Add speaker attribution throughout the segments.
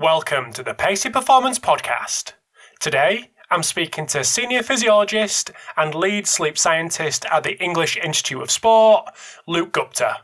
Speaker 1: Welcome to the Pacey Performance Podcast. Today, I'm speaking to senior physiologist and lead sleep scientist at the English Institute of Sport, Luke Gupta.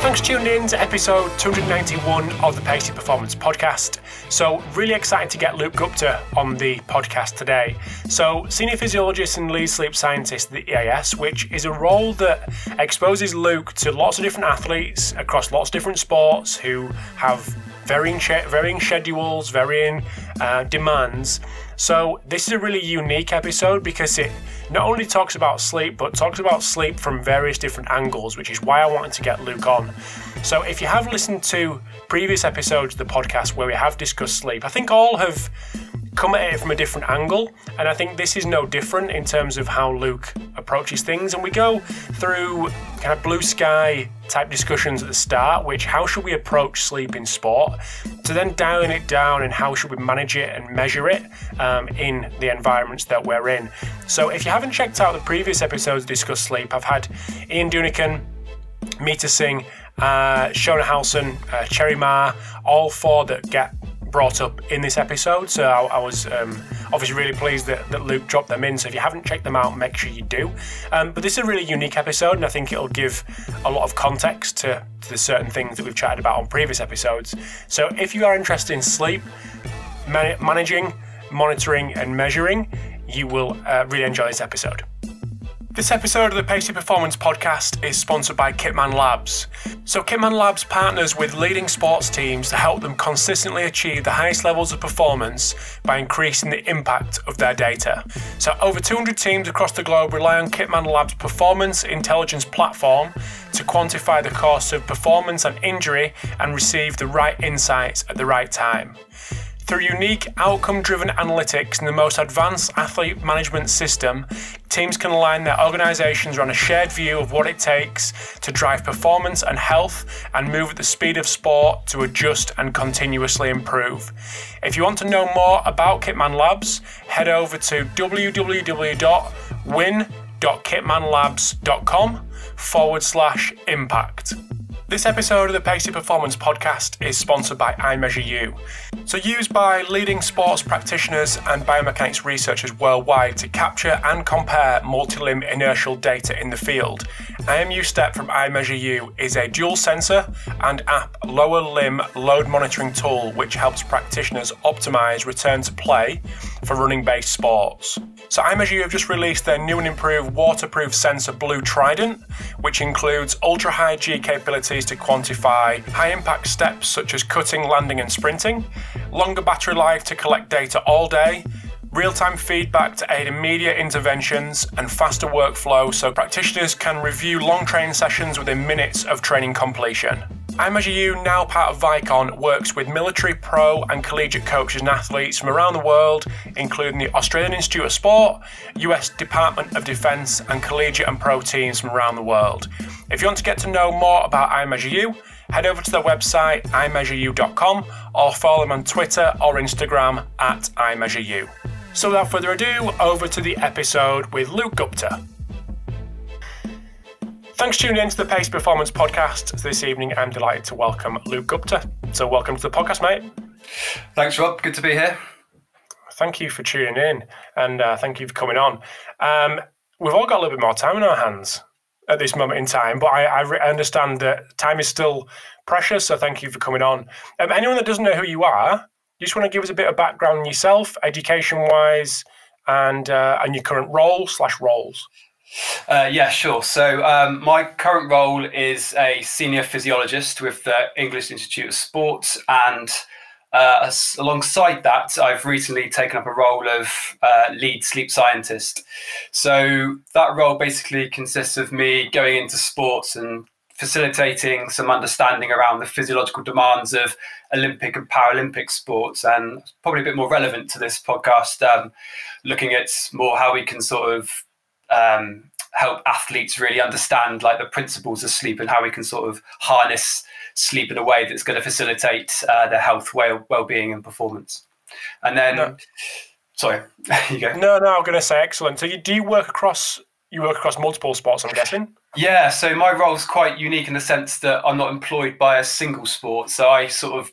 Speaker 1: Thanks for tuning in to episode 291 of the Pacey Performance Podcast. So, really excited to get Luke Gupta on the podcast today. So, senior physiologist and lead sleep scientist at the EIS, which is a role that exposes Luke to lots of different athletes across lots of different sports who have varying, varying schedules, varying uh, demands. So, this is a really unique episode because it not only talks about sleep, but talks about sleep from various different angles, which is why I wanted to get Luke on. So, if you have listened to previous episodes of the podcast where we have discussed sleep, I think all have come at it from a different angle. And I think this is no different in terms of how Luke approaches things. And we go through kind of blue sky type discussions at the start, which how should we approach sleep in sport, to then dialing it down and how should we manage it and measure it um, in the environments that we're in. So if you haven't checked out the previous episodes discuss sleep, I've had Ian Dunican, Meeta Singh, uh, Shona Halson, uh, Cheri Mah, all four that get brought up in this episode. So I, I was um, obviously really pleased that, that, Luke dropped them in. So if you haven't checked them out, make sure you do. Um, but this is a really unique episode, and I think it'll give a lot of context to, to the certain things that we've chatted about on previous episodes. So if you are interested in sleep, man- managing, monitoring, and measuring, you will uh, really enjoy this episode. This episode of the Pacey Performance Podcast is sponsored by Kitman Labs. So, Kitman Labs partners with leading sports teams to help them consistently achieve the highest levels of performance by increasing the impact of their data. So, over 200 teams across the globe rely on Kitman Labs' performance intelligence platform to quantify the cost of performance and injury and receive the right insights at the right time. Through unique outcome driven analytics and the most advanced athlete management system, teams can align their organizations around a shared view of what it takes to drive performance and health and move at the speed of sport to adjust and continuously improve. If you want to know more about Kitman Labs, head over to www.win.kitmanlabs.com forward slash impact. This episode of the Pacey Performance Podcast is sponsored by iMeasureU. So, used by leading sports practitioners and biomechanics researchers worldwide to capture and compare multi limb inertial data in the field, IMU Step from iMeasureU is a dual sensor and app lower limb load monitoring tool which helps practitioners optimize return to play for running based sports. So, iMeasureU have just released their new and improved waterproof sensor Blue Trident, which includes ultra high G capabilities to quantify high impact steps such as cutting, landing, and sprinting, longer battery life to collect data all day, real time feedback to aid immediate interventions, and faster workflow so practitioners can review long training sessions within minutes of training completion. iMeasureU, now part of Vicon, works with military, pro, and collegiate coaches and athletes from around the world, including the Australian Institute of Sport, US Department of Defence, and collegiate and pro teams from around the world. If you want to get to know more about iMeasureU, head over to their website, imeasureu.com, or follow them on Twitter or Instagram at imeasureu. So without further ado, over to the episode with Luke Gupta. Thanks for tuning in to the Pace Performance Podcast. This evening, I'm delighted to welcome Luke Gupta. So, welcome to the podcast, mate.
Speaker 2: Thanks, Rob. Good to be here.
Speaker 1: Thank you for tuning in and uh, thank you for coming on. Um, we've all got a little bit more time in our hands at this moment in time, but I, I, re- I understand that time is still precious. So thank you for coming on. Um, anyone that doesn't know who you are, you just want to give us a bit of background on yourself, education wise, and uh, and your current role slash roles.
Speaker 2: Uh, yeah, sure. So um, my current role is a senior physiologist with the English Institute of Sport, and uh, alongside that, I've recently taken up a role of uh, lead sleep scientist. So that role basically consists of me going into sports and facilitating some understanding around the physiological demands of Olympic and Paralympic sports, and probably a bit more relevant to this podcast, um, looking at more how we can sort of um, help athletes really understand like the principles of sleep and how we can sort of harness sleep in a way that's going to facilitate uh, their health, well, well-being, and performance. And then, no. Sorry, you go.
Speaker 1: No, no, I'm going to say excellent. So, you, do you work across? You work across multiple sports, I'm guessing.
Speaker 2: Yeah, so my role is quite unique in the sense that I'm not employed by a single sport. So I sort of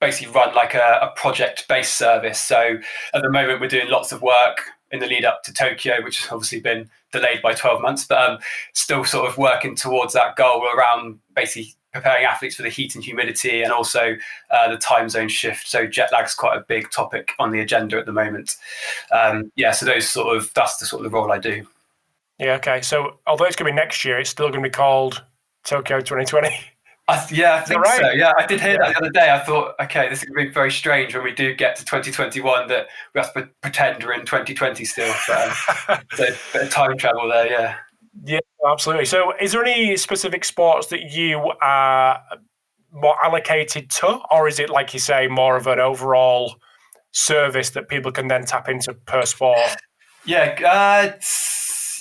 Speaker 2: basically run like a, a project-based service. So at the moment, we're doing lots of work in the lead up to Tokyo, which has obviously been delayed by 12 months, but um, still sort of working towards that goal around basically preparing athletes for the heat and humidity and also uh, the time zone shift. So jet lag is quite a big topic on the agenda at the moment. Um, yeah, so those sort of that's the sort of the role I do.
Speaker 1: Yeah. Okay. So although it's going to be next year, it's still going to be called Tokyo 2020.
Speaker 2: I, yeah, I think right? so. Yeah, I did hear yeah. that the other day. I thought, okay, this is going to be very strange when we do get to 2021 that we have to pretend we're in 2020 still. But, um, so a bit of time travel there, yeah.
Speaker 1: Yeah, absolutely. So, is there any specific sports that you are more allocated to, or is it, like you say, more of an overall service that people can then tap into per sport?
Speaker 2: Yeah, uh,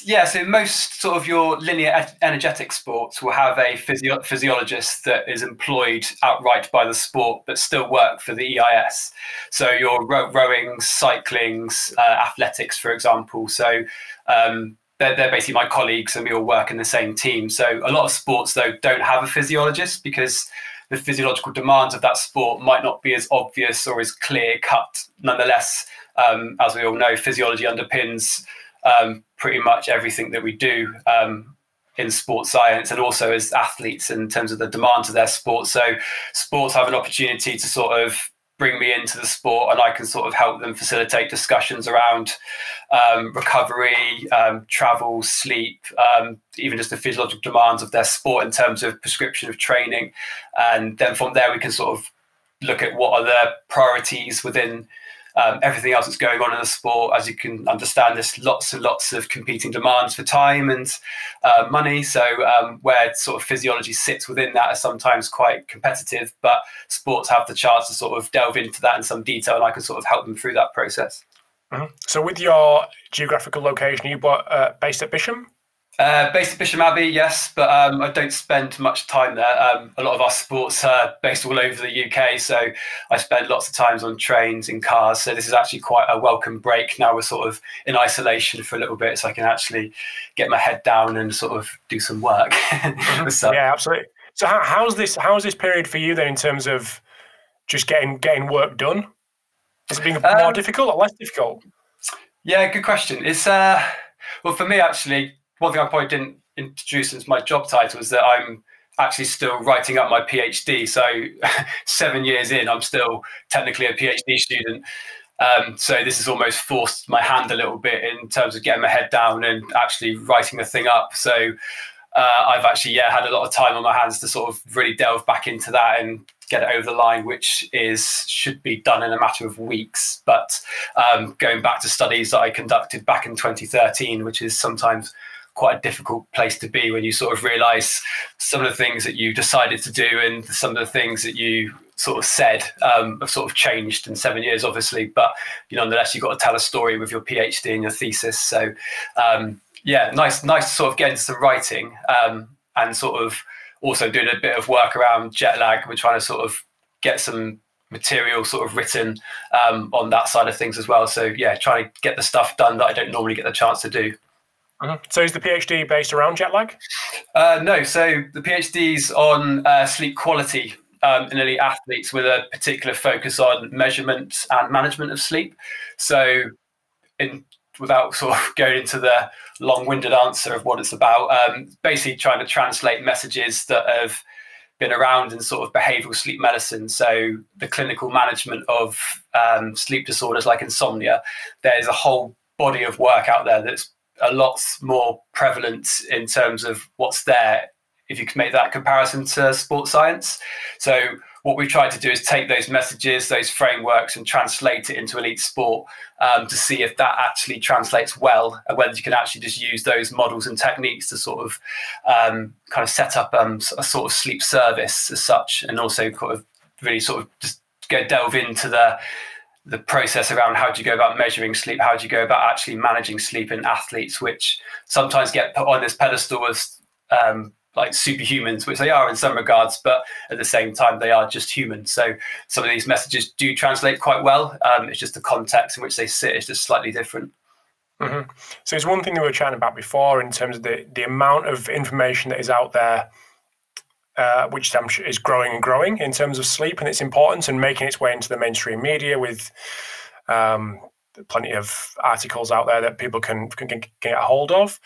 Speaker 2: yeah, so most sort of your linear energetic sports will have a physio- physiologist that is employed outright by the sport, but still work for the EIS. So your row- rowing, cycling, uh, athletics, for example. So um, they're, they're basically my colleagues, and we all work in the same team. So a lot of sports though don't have a physiologist because the physiological demands of that sport might not be as obvious or as clear cut. Nonetheless, um, as we all know, physiology underpins um, pretty much everything that we do um, in sports science and also as athletes in terms of the demands of their sport. So sports have an opportunity to sort of bring me into the sport and I can sort of help them facilitate discussions around um, recovery, um, travel, sleep, um, even just the physiological demands of their sport in terms of prescription of training. And then from there, we can sort of look at what are the priorities within um, everything else that's going on in the sport. As you can understand, there's lots and lots of competing demands for time and uh, money. So um, where sort of physiology sits within that is sometimes quite competitive, but sports have the chance to sort of delve into that in some detail, and I can sort of help them through that process.
Speaker 1: Mm-hmm. So, with your geographical location, you uh, based at Bisham.
Speaker 2: Uh, based at Bisham Abbey, yes, but um, I don't spend much time there. Um, a lot of our sports are based all over the UK, so I spend lots of times on trains, and cars. So this is actually quite a welcome break. Now we're sort of in isolation for a little bit, so I can actually get my head down and sort of do some work.
Speaker 1: so, yeah, absolutely. So how, how's this? How's this period for you then in terms of just getting getting work done? Is it being more um, difficult or less difficult?
Speaker 2: Yeah, good question. It's uh, well for me actually one thing I probably didn't introduce as my job title is that I'm actually still writing up my PhD. So seven years in, I'm still technically a PhD student. Um, so this has almost forced my hand a little bit in terms of getting my head down and actually writing the thing up. So uh, I've actually yeah had a lot of time on my hands to sort of really delve back into that and get it over the line, which is should be done in a matter of weeks. But um, going back to studies that I conducted back in 2013, which is sometimes quite a difficult place to be when you sort of realize some of the things that you decided to do and some of the things that you sort of said um, have sort of changed in seven years, obviously. But you know, nonetheless, you've got to tell a story with your PhD and your thesis. So um, yeah, nice, nice to sort of get into some writing um, and sort of also doing a bit of work around jet lag. We're trying to sort of get some material sort of written um, on that side of things as well. So yeah, trying to get the stuff done that I don't normally get the chance to do.
Speaker 1: Mm-hmm. So is the PhD based around jet lag?
Speaker 2: Uh, no. So the PhD's on uh, sleep quality um, in elite athletes with a particular focus on measurement and management of sleep. So, in without sort of going into the long-winded answer of what it's about, um, basically trying to translate messages that have been around in sort of behavioral sleep medicine. So the clinical management of um, sleep disorders like insomnia. There's a whole body of work out there that's a lot more prevalent in terms of what's there if you can make that comparison to sports science. So what we've tried to do is take those messages, those frameworks, and translate it into elite sport um, to see if that actually translates well, and whether you can actually just use those models and techniques to sort of um, kind of set up um, a sort of sleep service as such, and also kind of really sort of just go delve into the the process around how do you go about measuring sleep, how do you go about actually managing sleep in athletes, which sometimes get put on this pedestal as um, like superhumans, which they are in some regards, but at the same time, they are just human. So some of these messages do translate quite well. Um, it's just the context in which they sit is just slightly different.
Speaker 1: Mm-hmm. So it's one thing that we were chatting about before in terms of the, the amount of information that is out there, uh, which is growing and growing in terms of sleep and its importance and making its way into the mainstream media with um, plenty of articles out there that people can, can, can get a hold of.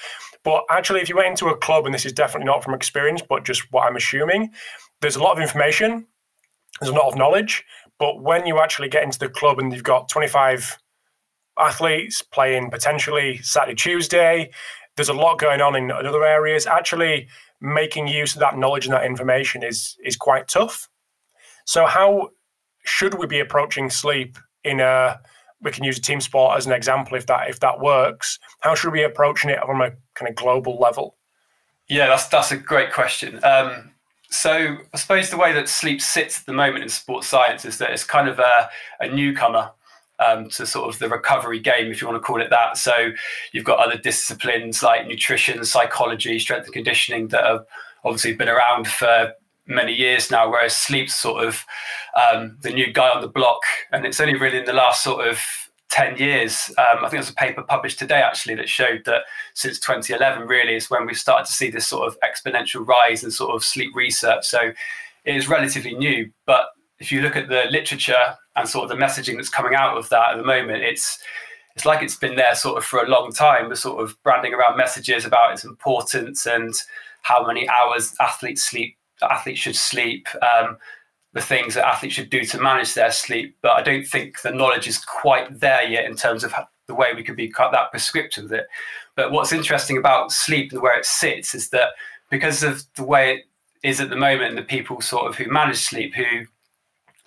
Speaker 1: But actually, if you went into a club, and this is definitely not from experience, but just what I'm assuming, there's a lot of information, there's a lot of knowledge. But when you actually get into the club and you've got 25 athletes playing potentially Saturday, Tuesday, there's a lot going on in other areas. Actually, making use of that knowledge and that information is is quite tough. So, how should we be approaching sleep in a we can use a team sport as an example if that if that works. How should we be approaching it from a kind of global level?
Speaker 2: Yeah, that's that's a great question. Um, so I suppose the way that sleep sits at the moment in sports science is that it's kind of a, a newcomer um, to sort of the recovery game, if you want to call it that. So you've got other disciplines like nutrition, psychology, strength and conditioning that have obviously been around for many years now, whereas sleep's sort of um, the new guy on the block. And it's only really in the last sort of 10 years. Um, I think there's a paper published today actually that showed that since 2011 really is when we started to see this sort of exponential rise in sort of sleep research. So it is relatively new, but if you look at the literature and sort of the messaging that's coming out of that at the moment, it's it's like it's been there sort of for a long time. The sort of branding around messages about its importance and how many hours athletes sleep athletes should sleep, um, the things that athletes should do to manage their sleep. But I don't think the knowledge is quite there yet in terms of the way we could be that prescriptive with it. But what's interesting about sleep and where it sits is that because of the way it is at the moment, and the people sort of who manage sleep, who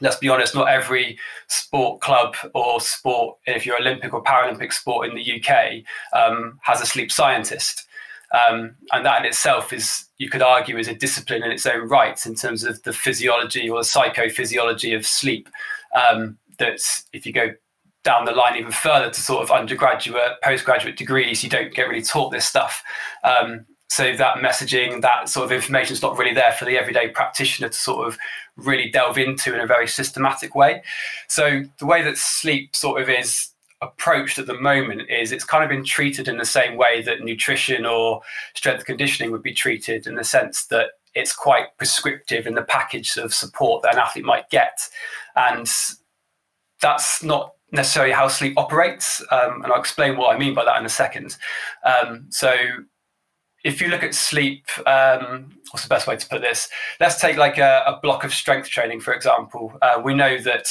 Speaker 2: let's be honest, not every sport club or sport, if you're Olympic or Paralympic sport in the UK, um, has a sleep scientist. Um, and that in itself is, you could argue, is a discipline in its own right in terms of the physiology or the psychophysiology of sleep. Um, that's if you go down the line even further to sort of undergraduate, postgraduate degrees, you don't get really taught this stuff. Um, so that messaging, that sort of information is not really there for the everyday practitioner to sort of really delve into in a very systematic way. So the way that sleep sort of is approached at the moment is it's kind of been treated in the same way that nutrition or strength conditioning would be treated in the sense that it's quite prescriptive in the package of support that an athlete might get. And that's not necessarily how sleep operates. Um, and I'll explain what I mean by that in a second. Um, so if you look at sleep, um, what's the best way to put this? Let's take like a, a block of strength training, for example. Uh, we know that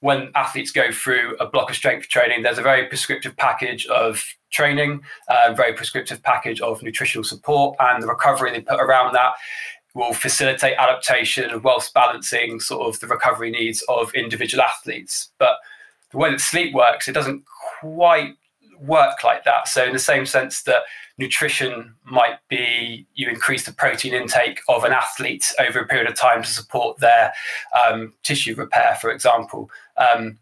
Speaker 2: when athletes go through a block of strength training, there's a very prescriptive package of training, a very prescriptive package of nutritional support, and the recovery they put around that will facilitate adaptation whilst balancing sort of the recovery needs of individual athletes. But the way that sleep works, it doesn't quite work like that. So, in the same sense that nutrition might be you increase the protein intake of an athlete over a period of time to support their um, tissue repair, for example. Um,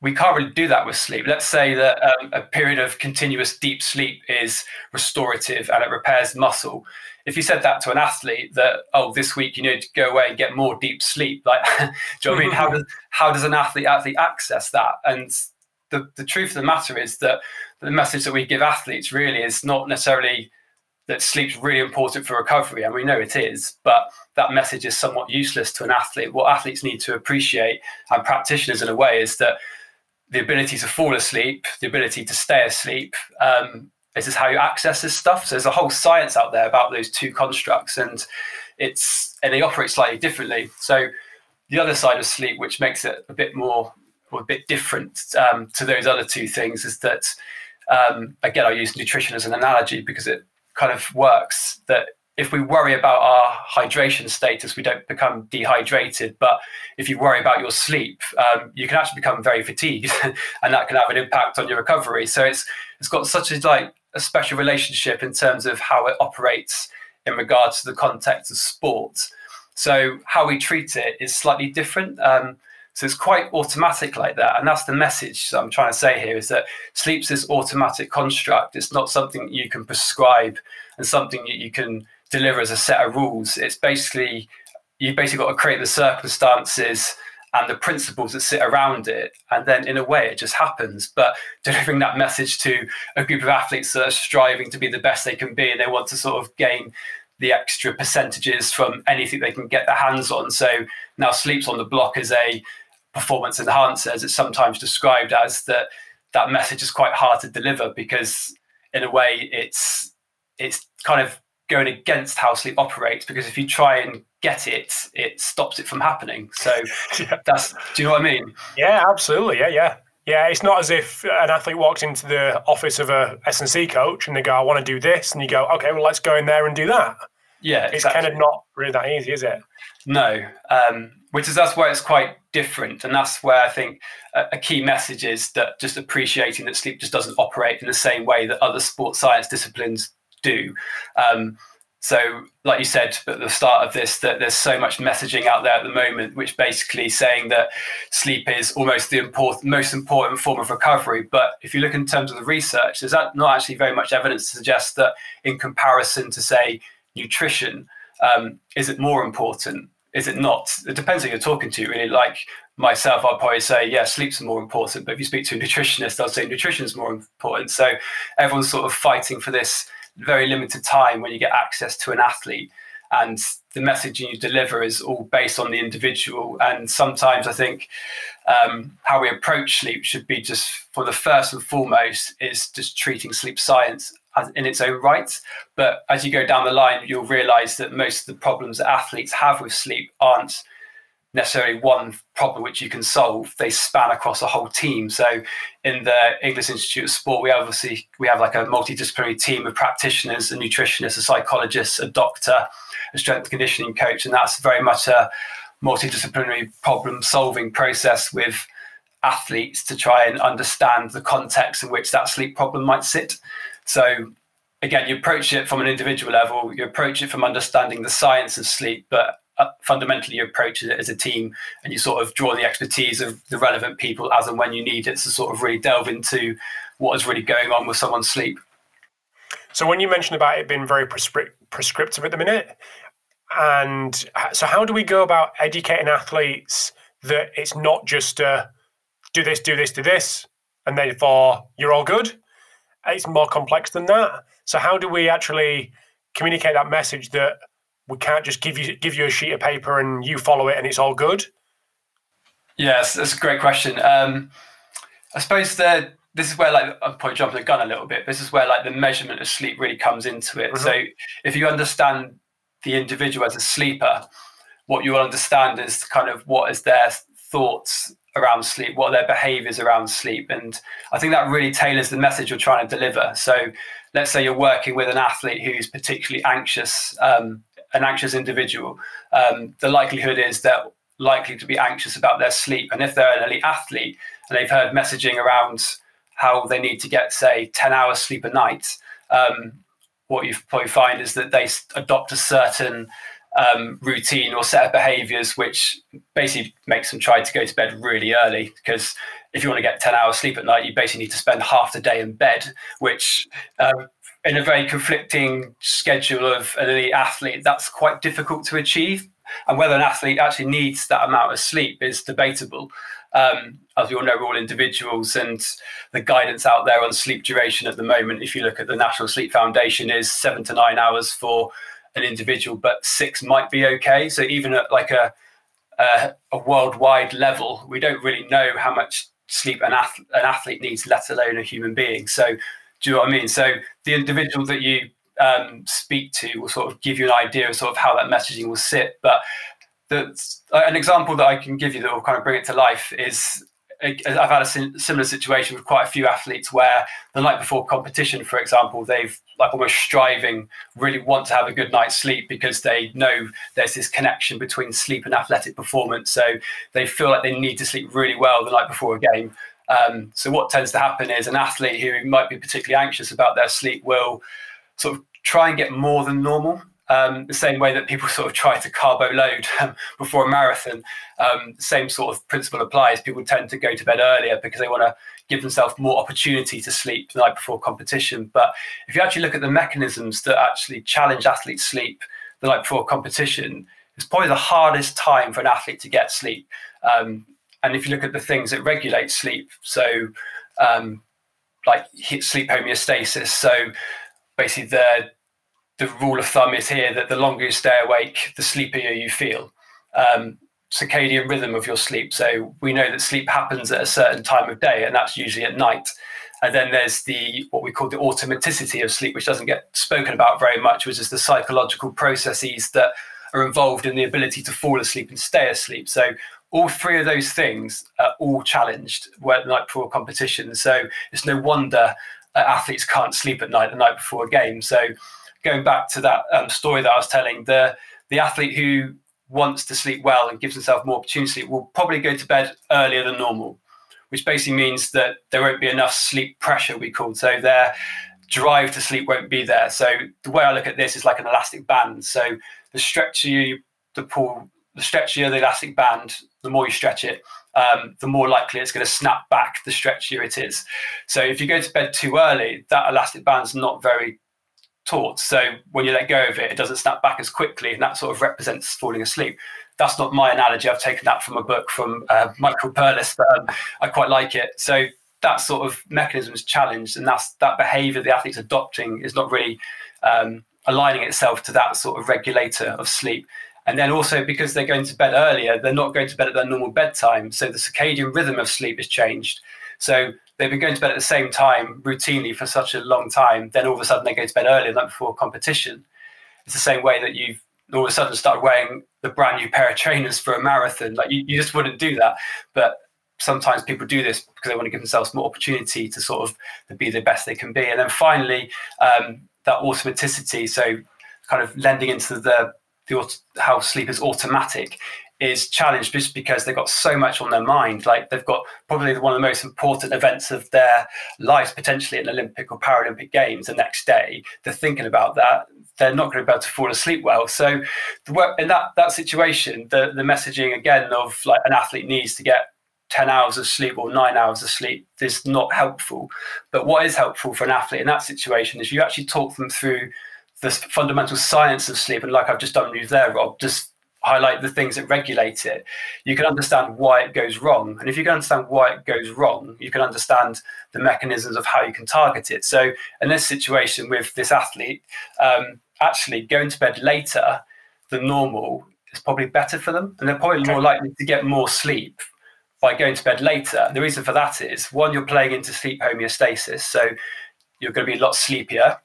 Speaker 2: we can't really do that with sleep. Let's say that um, a period of continuous deep sleep is restorative and it repairs muscle. If you said that to an athlete that oh this week you need to go away and get more deep sleep, like do you know what I mean? How does how does an athlete actually access that? And the, the truth of the matter is that the message that we give athletes really is not necessarily that sleep's really important for recovery, and we know it is, but that message is somewhat useless to an athlete. What athletes need to appreciate, and practitioners in a way, is that the ability to fall asleep, the ability to stay asleep, um, this is how you access this stuff. So there's a whole science out there about those two constructs, and it's and they operate slightly differently. So the other side of sleep, which makes it a bit more or a bit different um, to those other two things, is that um, again, I use nutrition as an analogy because it kind of works that if we worry about our hydration status, we don't become dehydrated. But if you worry about your sleep, um, you can actually become very fatigued, and that can have an impact on your recovery. So it's it's got such a like a special relationship in terms of how it operates in regards to the context of sport. So how we treat it is slightly different. Um, so it's quite automatic like that. And that's the message I'm trying to say here is that sleep's this automatic construct. It's not something you can prescribe and something that you can deliver as a set of rules. It's basically you've basically got to create the circumstances and the principles that sit around it. And then in a way, it just happens. But delivering that message to a group of athletes that are striving to be the best they can be and they want to sort of gain the extra percentages from anything they can get their hands on. So now sleeps on the block as a performance enhancer, as it's sometimes described as that that message is quite hard to deliver because in a way it's it's kind of going against how sleep operates because if you try and get it, it stops it from happening. So yeah. that's do you know what I mean?
Speaker 1: Yeah, absolutely. Yeah, yeah. Yeah, it's not as if an athlete walks into the office of a S&C coach and they go, I want to do this. And you go, okay, well, let's go in there and do that.
Speaker 2: Yeah,
Speaker 1: It's kind of not really that easy, is it?
Speaker 2: No, um, which is that's where it's quite different. And that's where I think a, a, key message is that just appreciating that sleep just doesn't operate in the same way that other sports science disciplines do. Um, so, like you said at the start of this, that there's so much messaging out there at the moment, which basically saying that sleep is almost the important, most important form of recovery. But if you look in terms of the research, there's not actually very much evidence to suggest that, in comparison to say nutrition, um, is it more important? Is it not? It depends who you're talking to, really. Like myself, I'll probably say, yeah, sleep's more important. But if you speak to a nutritionist, I'll say nutrition's more important. So everyone's sort of fighting for this very limited time when you get access to an athlete and the messaging you deliver is all based on the individual. And sometimes I think um, how we approach sleep should be just for the first and foremost is just treating sleep science as, in its own right. But as you go down the line, you'll realize that most of the problems that athletes have with sleep aren't necessarily one problem which you can solve. They span across a whole team. So in the english institute of sport we obviously we have like a multidisciplinary team of practitioners a nutritionist a psychologist a doctor a strength conditioning coach and that's very much a multidisciplinary problem solving process with athletes to try and understand the context in which that sleep problem might sit so again you approach it from an individual level you approach it from understanding the science of sleep but uh, fundamentally you approach it as a team and you sort of draw the expertise of the relevant people as and when you need it to sort of really delve into what is really going on with someone's sleep.
Speaker 1: So when you mentioned about it being very prescri- prescriptive at the minute, and so how do we go about educating athletes that it's not just do this, do this, do this, and therefore you're all good? It's more complex than that. So how do we actually communicate that message that we can't just give you give you a sheet of paper and you follow it and it's all good?
Speaker 2: Yes, that's a great question. Um, I suppose that this is where like I'm probably jumping the gun a little bit. This is where like the measurement of sleep really comes into it. Mm-hmm. So if you understand the individual as a sleeper, what you will understand is kind of what is their thoughts around sleep, what are their behaviors around sleep. And I think that really tailors the message you're trying to deliver. So let's say you're working with an athlete who's particularly anxious um, an anxious individual, um, the likelihood is they're likely to be anxious about their sleep. And if they're an elite athlete and they've heard messaging around how they need to get, say, 10 hours sleep a night, um, what you probably find is that they adopt a certain um, routine or set of behaviors which basically makes them try to go to bed really early because if you want to get 10 hours sleep at night you basically need to spend half the day in bed which um, in a very conflicting schedule of an elite athlete, that's quite difficult to achieve. And whether an athlete actually needs that amount of sleep is debatable. Um, as we all know, we're all individuals, and the guidance out there on sleep duration at the moment, if you look at the National Sleep Foundation, is seven to nine hours for an individual, but six might be okay. So even at like a a, worldwide level, we don't really know how much sleep an, ath- an athlete needs, let alone a human being. So do you know what I mean? So the individual that you um, speak to will sort of give you an idea of sort of how that messaging will sit. But the, an example that I can give you that will kind of bring it to life is I've had a similar situation with quite a few athletes where the night before competition, for example, they've like almost striving, really want to have a good night's sleep because they know there's this connection between sleep and athletic performance. So they feel like they need to sleep really well the night before a game. Um, so what tends to happen is an athlete who might be particularly anxious about their sleep will sort of try and get more than normal. Um, the same way that people sort of try to carbo load um, before a marathon, um, same sort of principle applies. People tend to go to bed earlier because they want to give themselves more opportunity to sleep the night before competition. But if you actually look at the mechanisms that actually challenge athletes' sleep the night before competition, it's probably the hardest time for an athlete to get sleep. Um, and if you look at the things that regulate sleep, so um, like sleep homeostasis, so basically the the rule of thumb is here that the longer you stay awake, the sleepier you feel. Um, circadian rhythm of your sleep. So we know that sleep happens at a certain time of day, and that's usually at night. And then there's the what we call the automaticity of sleep, which doesn't get spoken about very much, which is the psychological processes that are involved in the ability to fall asleep and stay asleep. So all three of those things are all challenged the night before competition. So it's no wonder uh, athletes can't sleep at night the night before a game. So going back to that um, story that I was telling, the the athlete who wants to sleep well and gives himself more opportunity will probably go to bed earlier than normal, which basically means that there won't be enough sleep pressure, we call. So their drive to sleep won't be there. So the way I look at this is like an elastic band. So the stretchier you the pull, the stretchier the elastic band, the more you stretch it, um, the more likely it's going to snap back the stretchier it is. So if you go to bed too early, that elastic band's not very taut. So when you let go of it, it doesn't snap back as quickly, and that sort of represents falling asleep. That's not my analogy. I've taken that from a book from uh, Michael Perlis, but um, I quite like it. So that sort of mechanism is challenged, and that's that behaviour the athlete's adopting is not really um, aligning itself to that sort of regulator of sleep. And then also because they're going to bed earlier, they're not going to bed at their normal bedtime. So the circadian rhythm of sleep is changed. So they've been going to bed at the same time routinely for such a long time. Then all of a sudden they go to bed earlier than before competition. It's the same way that you've all of a sudden started wearing the brand new pair of trainers for a marathon. Like you, you just wouldn't do that. But sometimes people do this because they want to give themselves more opportunity to sort of to be the best they can be. And then finally, um, that automaticity. So kind of lending into the the how sleep is automatic is challenged just because they've got so much on their mind. Like they've got probably one of the most important events of their lives, potentially an Olympic or Paralympic Games the next day. They're thinking about that. They're not going to be able to fall asleep well. So, the work in that that situation, the the messaging again of like an athlete needs to get 10 hours of sleep or nine hours of sleep is not helpful. But what is helpful for an athlete in that situation is you actually talk them through the fundamental science of sleep. And like I've just done with you there, Rob, just highlight the things that regulate it, you can understand why it goes wrong. And if you can understand why it goes wrong, you can understand the mechanisms of how you can target it. So in this situation with this athlete, um, actually going to bed later than normal is probably better for them. And they're probably more likely to get more sleep by going to bed later. The reason for that is one, you're playing into sleep homeostasis. So you're going to be a lot sleepier.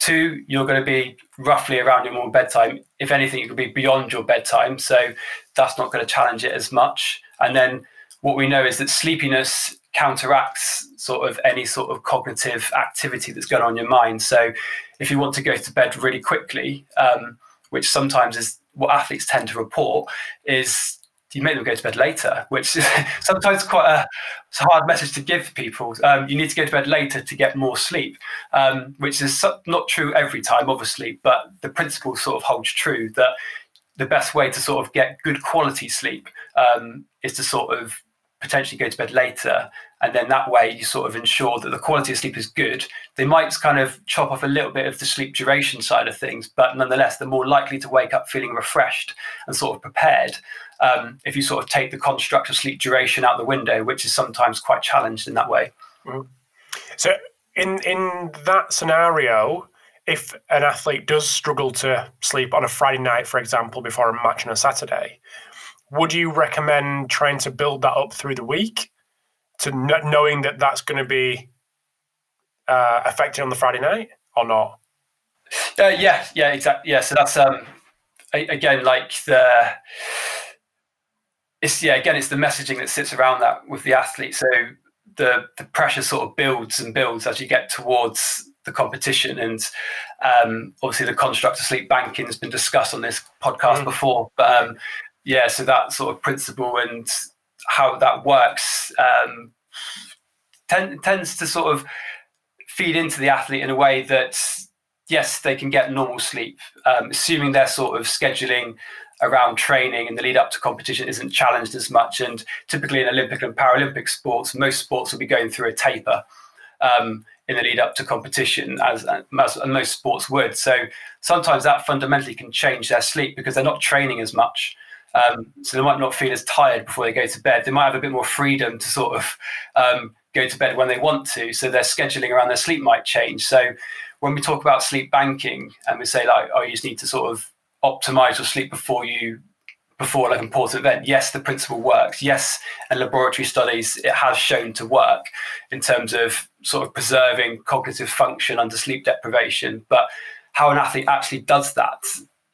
Speaker 2: Two, you're going to be roughly around your normal bedtime. If anything, it could be beyond your bedtime. So that's not going to challenge it as much. And then what we know is that sleepiness counteracts sort of any sort of cognitive activity that's going on in your mind. So if you want to go to bed really quickly, um, which sometimes is what athletes tend to report, is you make them go to bed later, which is sometimes quite a, a, hard message to give people. Um, you need to go to bed later to get more sleep, um, which is not true every time, obviously, but the principle sort of holds true that the best way to sort of get good quality sleep um, is to sort of potentially go to bed later. And then that way you sort of ensure that the quality of sleep is good. They might kind of chop off a little bit of the sleep duration side of things, but nonetheless, they're more likely to wake up feeling refreshed and sort of prepared um, if you sort of take the construct of sleep duration out the window, which is sometimes quite challenged in that way.
Speaker 1: Mm-hmm. So, in in that scenario, if an athlete does struggle to sleep on a Friday night, for example, before a match on a Saturday, would you recommend trying to build that up through the week to n- knowing that that's going to be uh, affected on the Friday night or not?
Speaker 2: Uh, yeah, yeah, exactly. Yeah, so that's um, again like the it's yeah again it's the messaging that sits around that with the athlete so the the pressure sort of builds and builds as you get towards the competition and um, obviously the construct of sleep banking has been discussed on this podcast mm. before but um, yeah so that sort of principle and how that works um, tend, tends to sort of feed into the athlete in a way that yes, they can get normal sleep, um, assuming they're sort of scheduling around training and the lead up to competition isn't challenged as much. And typically in Olympic and Paralympic sports, most sports will be going through a taper um, in the lead up to competition, as, as most sports would. So sometimes that fundamentally can change their sleep because they're not training as much. Um, so they might not feel as tired before they go to bed. They might have a bit more freedom to sort of um, go to bed when they want to. So their scheduling around their sleep might change. So when we talk about sleep banking and we say like, oh, you just need to sort of optimize your sleep before you before like an important event. Yes, the principle works. Yes, in laboratory studies, it has shown to work in terms of sort of preserving cognitive function under sleep deprivation. But how an athlete actually does that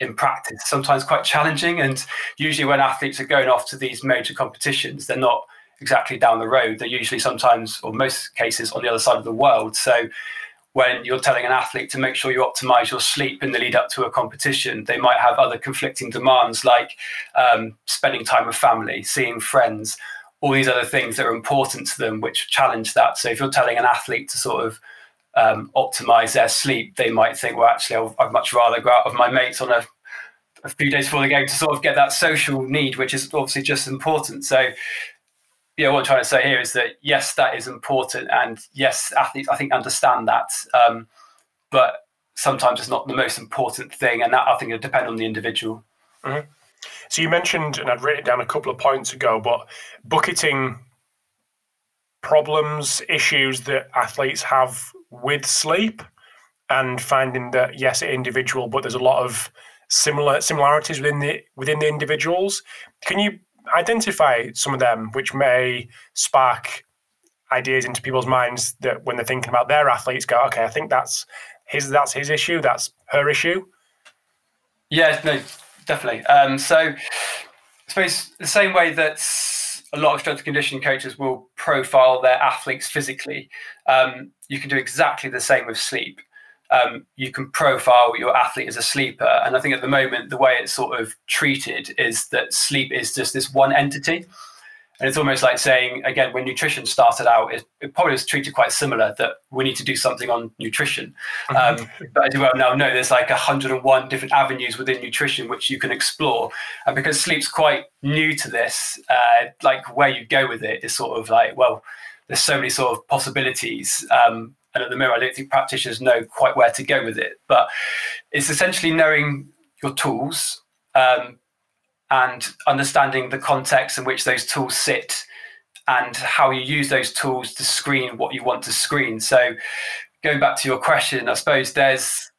Speaker 2: in practice sometimes quite challenging. And usually, when athletes are going off to these major competitions, they're not exactly down the road. They're usually sometimes, or most cases, on the other side of the world. So when you're telling an athlete to make sure you optimize your sleep in the lead up to a competition, they might have other conflicting demands like um, spending time with family, seeing friends, all these other things that are important to them, which challenge that. So if you're telling an athlete to sort of um, optimize their sleep, they might think, well, actually, I'd much rather go out with my mates on a, a few days before the game to sort of get that social need, which is obviously just important. So yeah, what I'm trying to say here is that yes, that is important, and yes, athletes I think understand that, um, but sometimes it's not the most important thing, and that I think it depend on the individual.
Speaker 1: Mm-hmm. So you mentioned, and I'd written it down a couple of points ago, but bucketing problems, issues that athletes have with sleep, and finding that yes, it's individual, but there's a lot of similar similarities within the within the individuals. Can you identify some of them which may spark ideas into people's minds that when they're thinking about their athletes go okay i think that's his that's his issue that's her issue.
Speaker 2: Yeah no definitely. Um, so i suppose the same way that a lot of strength and conditioning coaches will profile their athletes physically um, you can do exactly the same with sleep um, you can profile your athlete as a sleeper. And I think at the moment, the way it's sort of treated is that sleep is just this one entity. And it's almost like saying, again, when nutrition started out, it, it probably was treated quite similar that we need to do something on nutrition. Mm-hmm. Um, but as you well now know, there's like 101 different avenues within nutrition which you can explore. And because sleep's quite new to this, uh, like where you go with it is sort of like, well, there's so many sort of possibilities. Um, and at the moment, I don't think practitioners know quite where to go with it. But it's essentially knowing your tools um, and understanding the context in which those tools sit and how you use those tools to screen what you want to screen. So, going back to your question, I suppose there's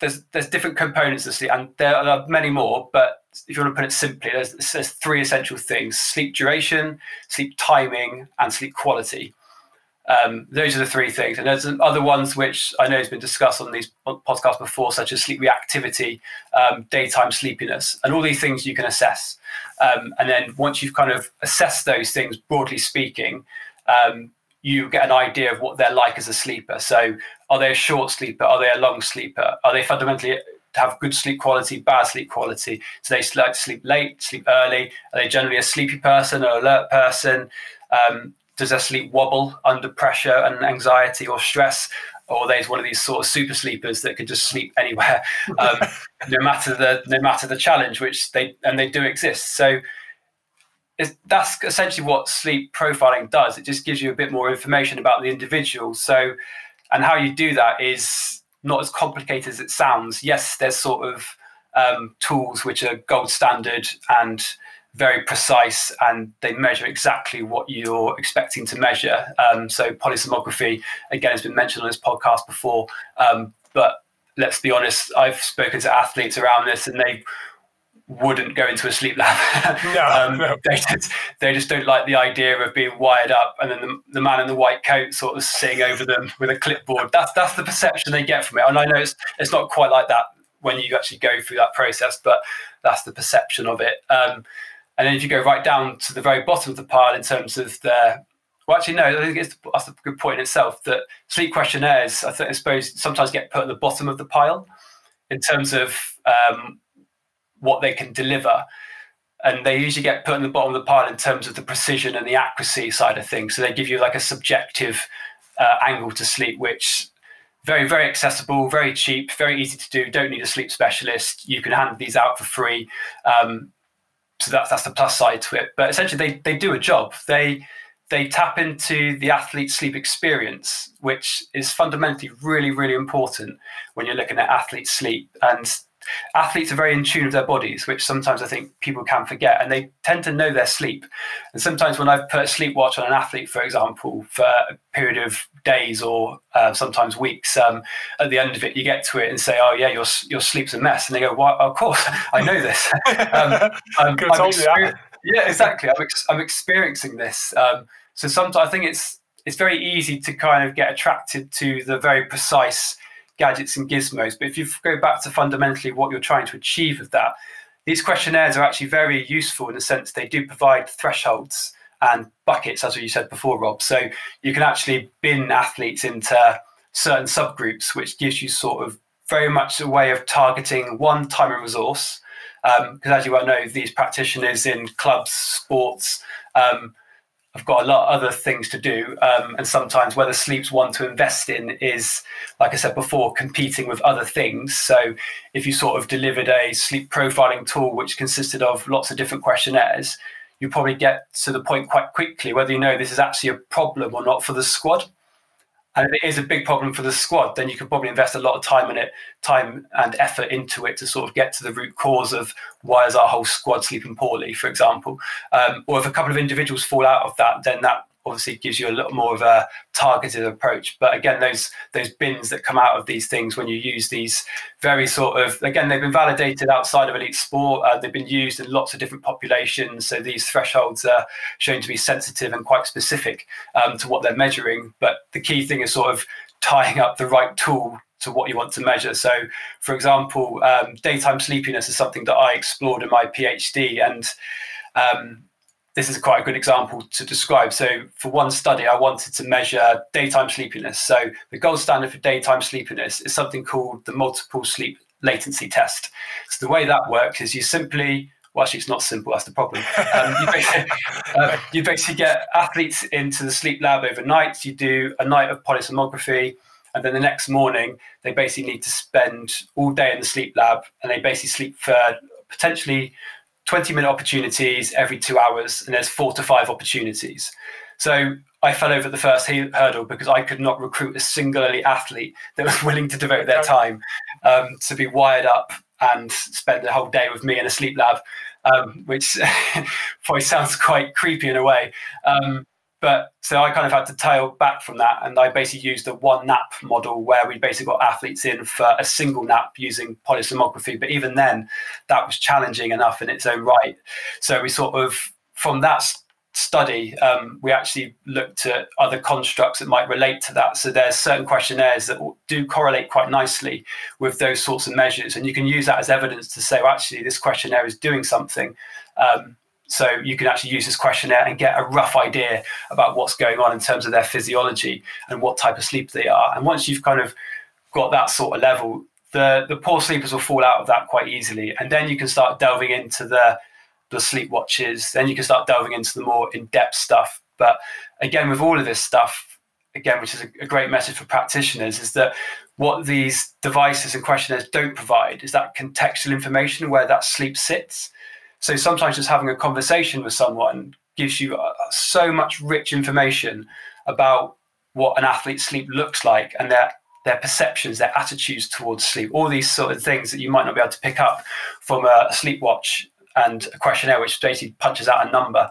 Speaker 2: there's there's different components of sleep, and there are many more. But if you want to put it simply, there's, there's three essential things: sleep duration, sleep timing, and sleep quality. Um, those are the three things. And there's other ones which I know has been discussed on these podcasts before, such as sleep reactivity, um, daytime sleepiness, and all these things you can assess. Um, and then once you've kind of assessed those things, broadly speaking, um, you get an idea of what they're like as a sleeper. So, are they a short sleeper? Are they a long sleeper? Are they fundamentally have good sleep quality, bad sleep quality? Do they like to sleep late, sleep early? Are they generally a sleepy person or alert person? Um, does their sleep wobble under pressure and anxiety or stress? Or are they one of these sort of super sleepers that can just sleep anywhere, um, no matter the no matter the challenge, which they and they do exist. So that's essentially what sleep profiling does. It just gives you a bit more information about the individual. So, and how you do that is not as complicated as it sounds. Yes, there's sort of um, tools which are gold standard and very precise and they measure exactly what you're expecting to measure. Um, so polysomnography, again, has been mentioned on this podcast before. Um, but let's be honest, I've spoken to athletes around this and they wouldn't go into a sleep lab. No, um, no. They, just, they just don't like the idea of being wired up and then the, the man in the white coat sort of sitting over them with a clipboard. That's that's the perception they get from it. And I know it's it's not quite like that when you actually go through that process, but that's the perception of it. Um, and then if you go right down to the very bottom of the pile in terms of the well, actually, no, I think it's, that's a good point in itself that sleep questionnaires, I, th- I suppose, sometimes get put at the bottom of the pile in terms of um, what they can deliver. And they usually get put in the bottom of the pile in terms of the precision and the accuracy side of things. So they give you like a subjective uh, angle to sleep, which very, very accessible, very cheap, very easy to do. Don't need a sleep specialist. You can hand these out for free. Um, so that's that's the plus side to it. But essentially, they they do a job. They they tap into the athlete's sleep experience, which is fundamentally really, really important when you're looking at athlete sleep. And athletes are very in tune with their bodies, which sometimes I think people can forget, and they tend to know their sleep. And sometimes when I've put a sleep watch on an athlete, for example, for a period of days or uh, sometimes weeks, um, at the end of it, you get to it and say, "Oh yeah, your your sleep's a mess," and they go, "Well, of course, I know this." um, I'm, I'm yeah, exactly. I'm, ex- I'm experiencing this. Um, so sometimes I think it's it's very easy to kind of get attracted to the very precise gadgets and gizmos. But if you go back to fundamentally what you're trying to achieve with that, these questionnaires are actually very useful in the sense they do provide thresholds and buckets, as you said before, Rob. So you can actually bin athletes into certain subgroups, which gives you sort of very much a way of targeting one time and resource. Because um, as you well know, these practitioners in clubs, sports, um, have got a lot of other things to do. Um, and sometimes whether sleep's one to invest in is, like I said before, competing with other things. So if you sort of delivered a sleep profiling tool which consisted of lots of different questionnaires, you probably get to the point quite quickly whether you know this is actually a problem or not for the squad. And if it is a big problem for the squad, then you can probably invest a lot of time in it, time and effort into it to sort of get to the root cause of why is our whole squad sleeping poorly, for example. Um, or if a couple of individuals fall out of that, then that obviously gives you a lot more of a targeted approach. But again, those those bins that come out of these things when you use these very sort of again they've been validated outside of elite sport. Uh, they've been used in lots of different populations. So these thresholds are shown to be sensitive and quite specific um, to what they're measuring. But the key thing is sort of tying up the right tool to what you want to measure. So, for example, um, daytime sleepiness is something that I explored in my PhD, and um, this is quite a good example to describe. So, for one study, I wanted to measure daytime sleepiness. So, the gold standard for daytime sleepiness is something called the multiple sleep latency test. So, the way that works is you simply well, actually, it's not simple. That's the problem. Um, you, basically, uh, you, basically, get athletes into the sleep lab overnight. You do a night of polysomnography, and then the next morning they basically need to spend all day in the sleep lab, and they basically sleep for potentially 20 minute opportunities every two hours, and there's four to five opportunities. So I fell over the first hurdle because I could not recruit a single elite athlete that was willing to devote their time um, to be wired up and spend the whole day with me in a sleep lab, um, which probably sounds quite creepy in a way. Um, but so I kind of had to tail back from that, and I basically used a one nap model where we basically got athletes in for a single nap using polysomnography. But even then, that was challenging enough in its own right. So we sort of from that study, um, we actually looked at other constructs that might relate to that. So there's certain questionnaires that do correlate quite nicely with those sorts of measures, and you can use that as evidence to say, well, actually, this questionnaire is doing something. Um, so you can actually use this questionnaire and get a rough idea about what's going on in terms of their physiology and what type of sleep they are. And once you've kind of got that sort of level, the, the poor sleepers will fall out of that quite easily. And then you can start delving into the, the sleep watches. Then you can start delving into the more in-depth stuff. But again, with all of this stuff, again, which is a, a great message for practitioners, is that what these devices and questionnaires don't provide is that contextual information where that sleep sits. So sometimes just having a conversation with someone gives you uh, so much rich information about what an athlete's sleep looks like and their their perceptions, their attitudes towards sleep, all these sort of things that you might not be able to pick up from a sleep watch and a questionnaire, which basically punches out a number.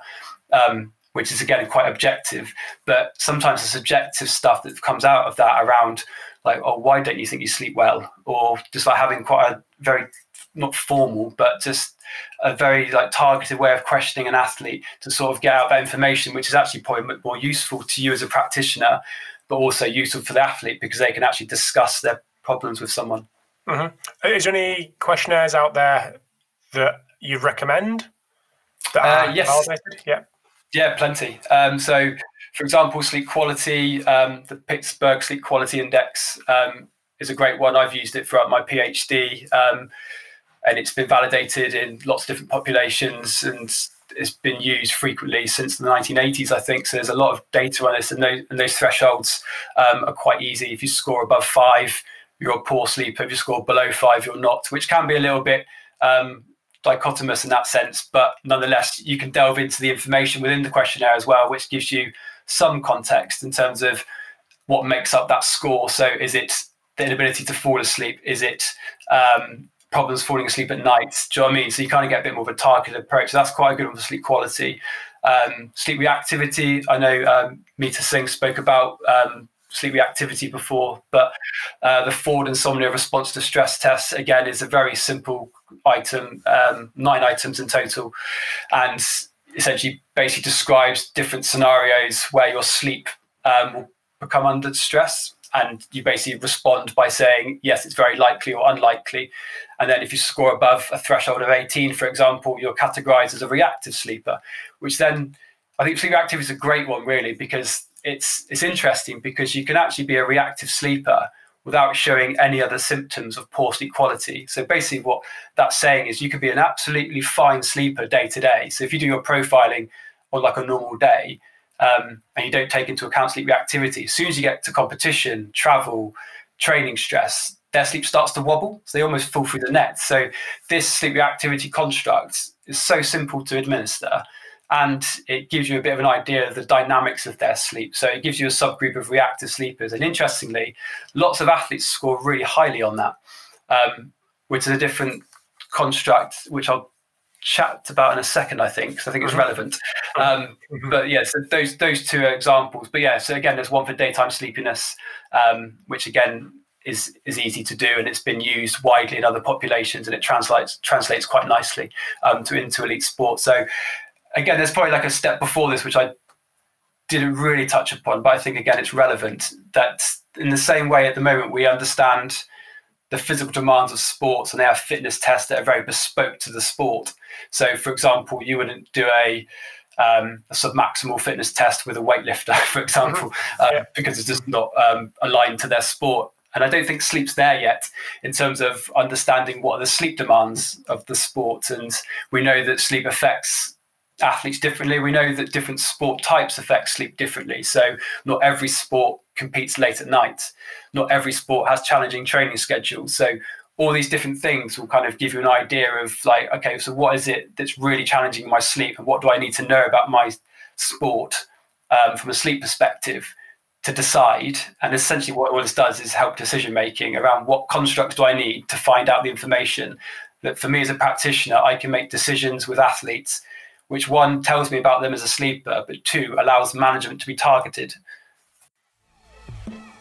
Speaker 2: Um, which is again quite objective, but sometimes the subjective stuff that comes out of that around like, oh, why don't you think you sleep well? Or just like having quite a very not formal, but just a very like targeted way of questioning an athlete to sort of get out that information, which is actually probably more useful to you as a practitioner, but also useful for the athlete because they can actually discuss their problems with someone.
Speaker 1: Mm-hmm. Is there any questionnaires out there that you recommend?
Speaker 2: That uh, yes.
Speaker 1: Validated? Yeah.
Speaker 2: Yeah, plenty. Um, so, for example, sleep quality, um, the Pittsburgh Sleep Quality Index um, is a great one. I've used it throughout my PhD. And it's been validated in lots of different populations and it's been used frequently since the 1980s, I think. So there's a lot of data on this, and those, and those thresholds um, are quite easy. If you score above five, you're a poor sleeper. If you score below five, you're not, which can be a little bit um, dichotomous in that sense. But nonetheless, you can delve into the information within the questionnaire as well, which gives you some context in terms of what makes up that score. So is it the inability to fall asleep? Is it um, problems falling asleep at night? Do you know what I mean? So you kind of get a bit more of a targeted approach. So that's quite good for sleep quality. Um, sleep reactivity, I know um, Meeta Singh spoke about um, sleep reactivity before, but uh, the Ford insomnia response to stress test again is a very simple item, um, nine items in total, and essentially basically describes different scenarios where your sleep um, will become under stress. And you basically respond by saying, yes, it's very likely or unlikely. And then if you score above a threshold of 18, for example, you're categorized as a reactive sleeper, which then I think sleep reactivity is a great one, really, because it's it's interesting because you can actually be a reactive sleeper without showing any other symptoms of poor sleep quality. So basically, what that's saying is you could be an absolutely fine sleeper day to day. So if you do your profiling on like a normal day um, and you don't take into account sleep reactivity, as soon as you get to competition, travel, training stress, their sleep starts to wobble. So they almost fall through the net. So this sleep reactivity construct is so simple to administer and it gives you a bit of an idea of the dynamics of their sleep. So it gives you a subgroup of reactive sleepers. And interestingly, lots of athletes score really highly on that, um, which is a different construct, which I'll chat about in a second, I think, because I think it's mm-hmm. relevant. Um, mm-hmm. but yeah, so those those two examples. But yeah, so again, there's one for daytime sleepiness, um, which again is is easy to do, and it's been used widely in other populations, and it translates translates quite nicely um, to into elite sport. So again, there's probably like a step before this, which I didn't really touch upon, but I think again it's relevant that in the same way at the moment we understand the physical demands of sports and they have fitness tests that are very bespoke to the sport. So, for example, you wouldn't do a um, a submaximal fitness test with a weightlifter, for example, mm-hmm. uh, yeah. because it's just not um, aligned to their sport. And I don't think sleep's there yet in terms of understanding what are the sleep demands of the sport. And we know that sleep affects athletes differently. We know that different sport types affect sleep differently. So not every sport competes late at night. Not every sport has challenging training schedules. So all these different things will kind of give you an idea of like, okay, so what is it that's really challenging my sleep, and what do I need to know about my sport um, from a sleep perspective to decide? And essentially, what all this does is help decision making around what constructs do I need to find out the information that for me as a practitioner, I can make decisions with athletes which one tells me about them as a sleeper, but two allows management to be targeted.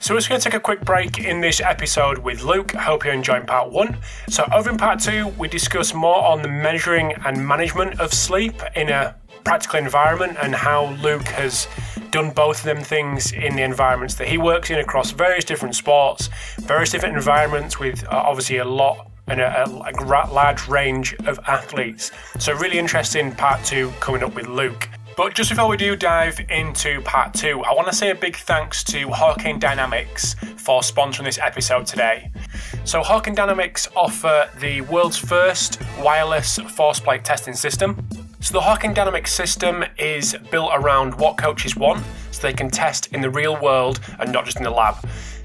Speaker 1: So we're just going to take a quick break in this episode with Luke. Hope you're enjoying part one. So over in part two, we discuss more on the measuring and management of sleep in a practical environment and how Luke has done both of them things in the environments that he works in across various different sports, various different environments with uh, obviously a lot and a, a, large range of athletes. So, really interesting part two coming up with Luke. But just before we do dive into part two, I want to say a big thanks to Hawkin Dynamics for sponsoring this episode today. So, Hawkin Dynamics offer the world's first wireless force plate testing system. So, the Hawkin Dynamics system is built around what coaches want so they can test in the real world and not just in the lab.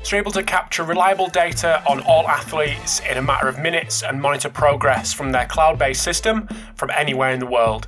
Speaker 1: So you're able to capture reliable data on all athletes in a matter of minutes and monitor progress from their cloud based system from anywhere in the world.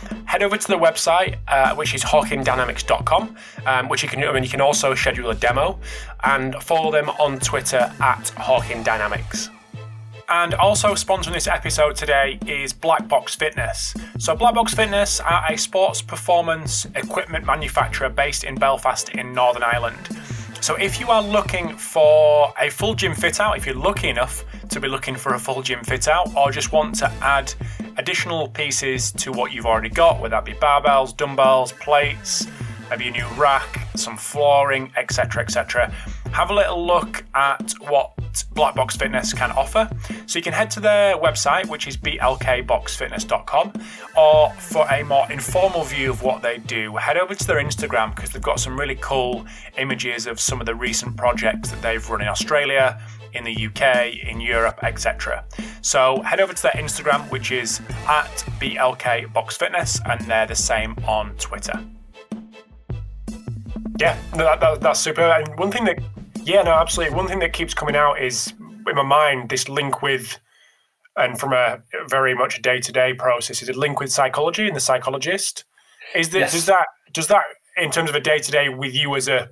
Speaker 1: head over to the website, uh, which is hawkindynamics.com, um, which you can, I mean, you can also schedule a demo and follow them on Twitter at Hawkin Dynamics. And also sponsoring this episode today is Black Box Fitness. So, Black Box Fitness are a sports performance equipment manufacturer based in Belfast in Northern Ireland. So if you are looking for a full gym fit out, if you're lucky enough to be looking for a full gym fit out, or just want to add additional pieces to what you've already got, whether that be barbells, dumbbells, plates, maybe a new rack, some flooring, etc., etc., have a little look at what Black Box Fitness can offer. So you can head to their website, which is blkboxfitness.com, or for a more informal view of what they do, head over to their Instagram because they've got some really cool images of some of the recent projects that they've run in Australia, in the UK, in Europe, etc. So head over to their Instagram, which is at blkboxfitness, and they're the same on Twitter. Yeah, that, that, that's super. And one thing that yeah, no, absolutely. One thing that keeps coming out is in my mind this link with, and from a very much day to day process, is a link with psychology and the psychologist. Is that yes. does that does that in terms of a day to day with you as a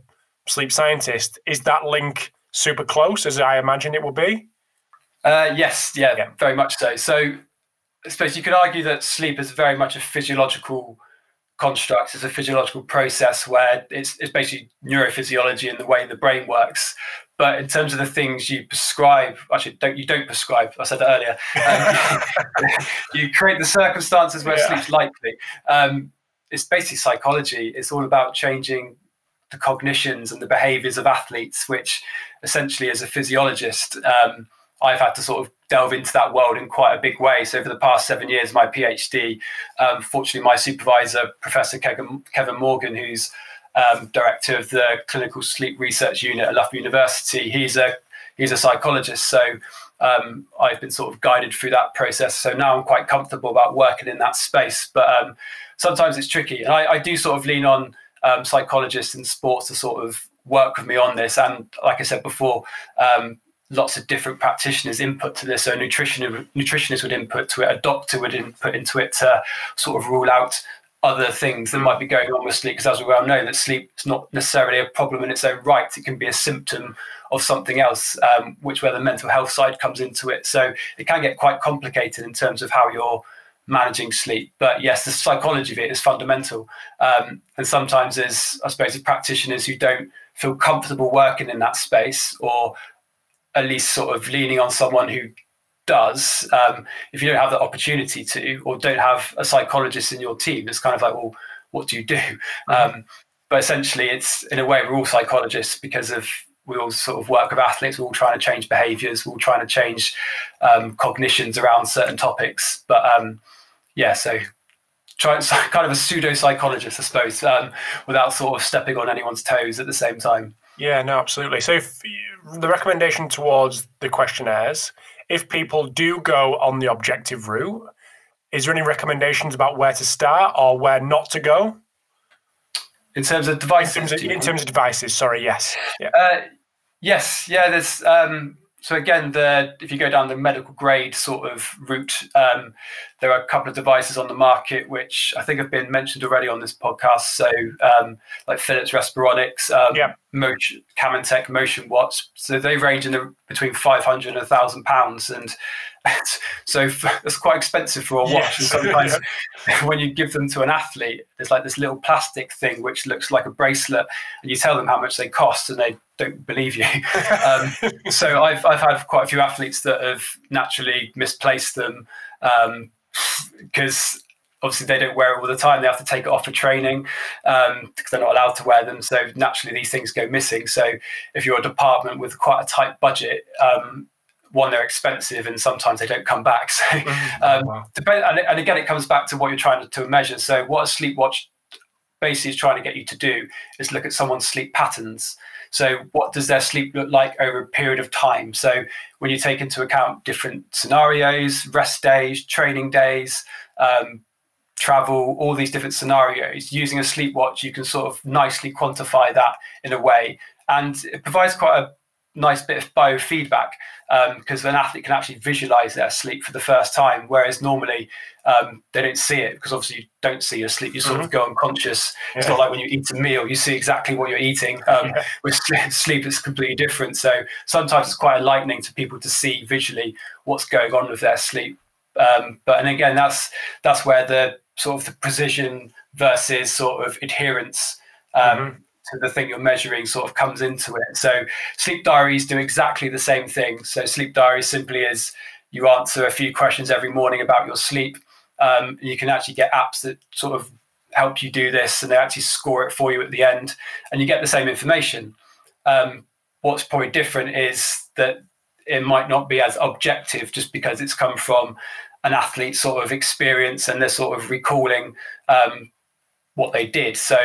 Speaker 1: sleep scientist? Is that link super close as I imagine it will be?
Speaker 2: Uh, yes, yeah, yeah, very much so. So, I suppose you could argue that sleep is very much a physiological construct is a physiological process where it's, it's basically neurophysiology and the way the brain works. But in terms of the things you prescribe, actually, don't you don't prescribe? I said that earlier. Um, you create the circumstances where yeah. sleep's likely. Um, it's basically psychology. It's all about changing the cognitions and the behaviors of athletes, which essentially, as a physiologist, um, I've had to sort of delve into that world in quite a big way. So for the past seven years, my PhD, um, fortunately, my supervisor, Professor Kevin, Kevin Morgan, who's um, director of the Clinical Sleep Research Unit at Loughborough University, he's a he's a psychologist. So um, I've been sort of guided through that process. So now I'm quite comfortable about working in that space. But um, sometimes it's tricky, and I, I, do sort of lean on um, psychologists in sports to sort of work with me on this. And like I said before, um, lots of different practitioners input to this. So a nutrition, nutritionist would input to it, a doctor would input into it to sort of rule out other things that might be going on with sleep. Because as we well know, that sleep is not necessarily a problem in its own right. It can be a symptom of something else, um, which where the mental health side comes into it. So it can get quite complicated in terms of how you're managing sleep. But yes, the psychology of it is fundamental. Um, and sometimes there's, I suppose, practitioners who don't feel comfortable working in that space or at least sort of leaning on someone who does. Um, if you don't have the opportunity to, or don't have a psychologist in your team, it's kind of like, well, what do you do? Mm-hmm. Um, but essentially, it's in a way we're all psychologists because of we all sort of work with athletes. We're all trying to change behaviours. We're all trying to change um, cognitions around certain topics. But um, yeah, so try kind of a pseudo psychologist, I suppose, um, without sort of stepping on anyone's toes at the same time.
Speaker 1: Yeah, no, absolutely. So, if the recommendation towards the questionnaires, if people do go on the objective route, is there any recommendations about where to start or where not to go?
Speaker 2: In terms of devices?
Speaker 1: In terms of, in terms of devices, sorry, yes.
Speaker 2: Yeah. Uh, yes, yeah, there's. Um, so again, the if you go down the medical grade sort of route, um, there are a couple of devices on the market which I think have been mentioned already on this podcast. So um, like Philips Respironics, um, yeah. Motion, CamNtech Motion Watch. So they range in the between five hundred and a thousand pounds, and so it's quite expensive for a watch. Yes. And sometimes when you give them to an athlete, there's like this little plastic thing which looks like a bracelet, and you tell them how much they cost, and they don't believe you. um, so I've I've had quite a few athletes that have naturally misplaced them because um, obviously they don't wear it all the time. They have to take it off for training um, because they're not allowed to wear them. So naturally these things go missing. So if you're a department with quite a tight budget, um, one they're expensive and sometimes they don't come back. So mm-hmm. um, wow. depend, and, and, again, it comes back to what you're trying to, to measure. So what a sleep watch basically is trying to get you to do is look at someone's sleep patterns. So, what does their sleep look like over a period of time? So, when you take into account different scenarios, rest days, training days, um, travel, all these different scenarios, using a sleep watch, you can sort of nicely quantify that in a way. And it provides quite a nice bit of biofeedback because um, an athlete can actually visualize their sleep for the first time, whereas normally um, they don't see it because obviously you don't see your sleep. You sort mm-hmm. of go unconscious. Yeah. It's not like when you eat a meal, you see exactly what you're eating. Um, yeah. With sleep, it's completely different. So sometimes it's quite enlightening to people to see visually what's going on with their sleep. Um, but and again, that's that's where the sort of the precision versus sort of adherence um, mm-hmm to the thing you're measuring sort of comes into it. So sleep diaries do exactly the same thing. So sleep diaries simply is you answer a few questions every morning about your sleep. Um, you can actually get apps that sort of help you do this and they actually score it for you at the end and you get the same information. Um, what's probably different is that it might not be as objective just because it's come from an athlete's sort of experience and they're sort of recalling um, what they did. So,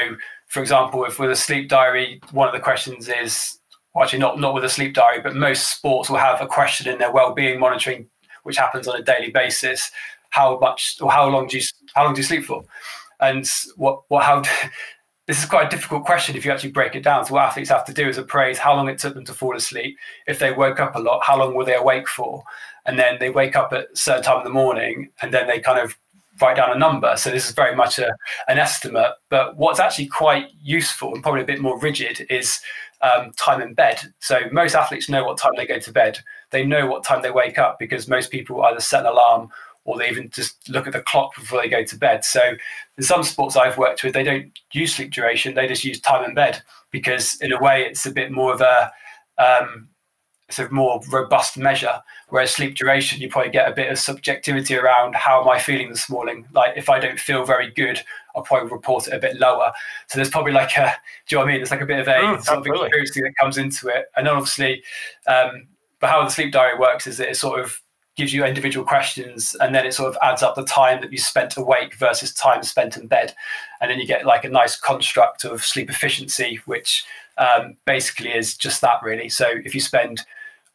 Speaker 2: for example, if with a sleep diary, one of the questions is well, actually not not with a sleep diary, but most sports will have a question in their well-being monitoring, which happens on a daily basis. How much or how long do you how long do you sleep for? And what what how this is quite a difficult question if you actually break it down. So what athletes have to do is appraise how long it took them to fall asleep. If they woke up a lot, how long were they awake for? And then they wake up at a certain time in the morning, and then they kind of write down a number. So this is very much a, an estimate. But what's actually quite useful and probably a bit more rigid is um, time in bed. So most athletes know what time they go to bed. They know what time they wake up because most people either set an alarm or they even just look at the clock before they go to bed. So in some sports I've worked with, they don't use sleep duration; they just use time in bed because in a way it's a bit more of a um, sort of more robust measure. Whereas sleep duration, you probably get a bit of subjectivity around how am I feeling this morning. Like if I don't feel very good, I'll probably report it a bit lower. So there's probably like a, do you know what I mean? There's like a bit of a mm, sort of experience that comes into it. And then obviously, um, but how the sleep diary works is that it sort of gives you individual questions and then it sort of adds up the time that you spent awake versus time spent in bed and then you get like a nice construct of sleep efficiency which um, basically is just that really so if you spend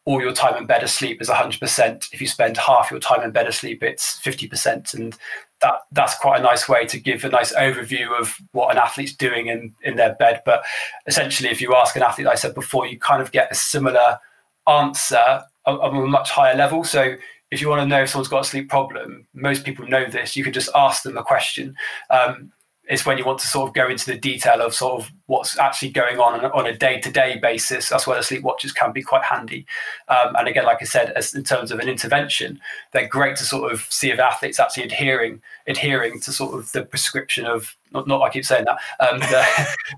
Speaker 2: all your time in bed asleep is 100% if you spend half your time in bed asleep it's 50% and that that's quite a nice way to give a nice overview of what an athlete's doing in in their bed but essentially if you ask an athlete like i said before you kind of get a similar answer on a much higher level. So if you want to know if someone's got a sleep problem, most people know this. You can just ask them a question. Um, it's when you want to sort of go into the detail of sort of what's actually going on on a day-to-day basis. That's where the sleep watches can be quite handy. Um, and again, like I said, as in terms of an intervention, they're great to sort of see if athletes actually adhering adhering to sort of the prescription of not, not I keep saying that um, the,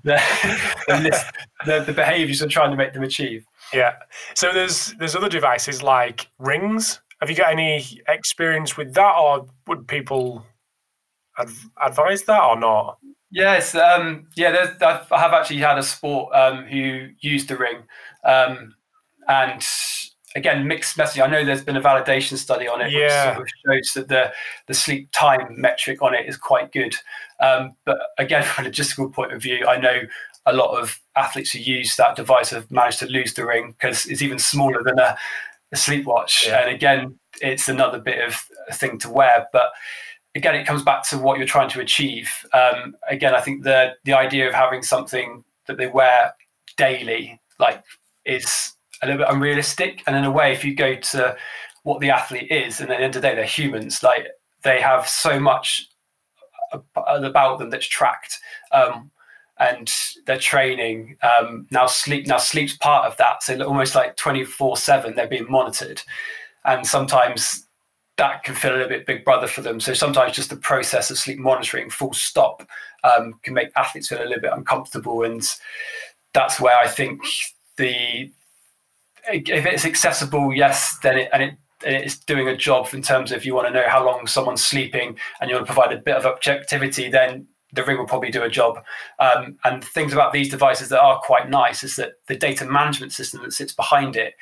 Speaker 2: the, the, the behaviours they're trying to make them achieve.
Speaker 1: Yeah. So there's there's other devices like rings. Have you got any experience with that, or would people adv- advise that or not?
Speaker 2: Yes, um, yeah. I have actually had a sport um, who used the ring, um, and again, mixed message. I know there's been a validation study on it,
Speaker 1: yeah.
Speaker 2: which sort of shows that the the sleep time metric on it is quite good. Um, but again, from a logistical point of view, I know a lot of athletes who use that device have managed to lose the ring because it's even smaller than a, a sleep watch. Yeah. And again, it's another bit of a thing to wear. But again, it comes back to what you're trying to achieve. Um, again, I think the the idea of having something that they wear daily, like, is a little bit unrealistic. And in a way, if you go to what the athlete is, and at the end of the day, they're humans. Like they have so much about them that's tracked. Um, and their training um, now sleep now sleep's part of that so almost like 24 7 they're being monitored and sometimes that can feel a little bit big brother for them so sometimes just the process of sleep monitoring full stop um, can make athletes feel a little bit uncomfortable and that's where i think the if it's accessible yes then it and it it's doing a job in terms of you want to know how long someone's sleeping and you want to provide a bit of objectivity then the ring will probably do a job. Um, and things about these devices that are quite nice is that the data management system that sits behind it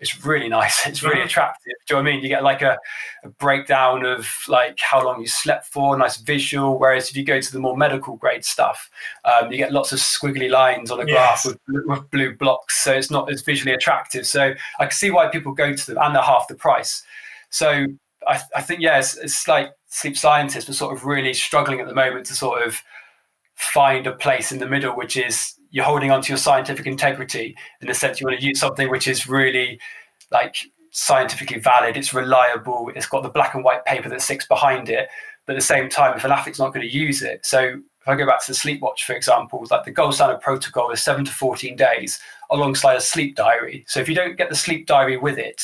Speaker 2: is really nice. It's really mm-hmm. attractive. Do you know what I mean? You get like a, a, breakdown of like how long you slept for, nice visual. Whereas if you go to the more medical grade stuff, um, you get lots of squiggly lines on a graph yes. with, with, blue blocks. So it's not as visually attractive. So I can see why people go to them and they're half the price. So I, I think, yeah, it's, it's like sleep scientists are sort of really struggling at the moment to sort of find a place in the middle, which is you're holding on to your scientific integrity in the sense you want to use something which is really like scientifically valid, it's reliable, it's got the black and white paper that sits behind it. But at the same time, if an athlete's not going to use it, so if I go back to the sleep watch, for example, like the gold standard protocol is seven to 14 days alongside a sleep diary. So if you don't get the sleep diary with it,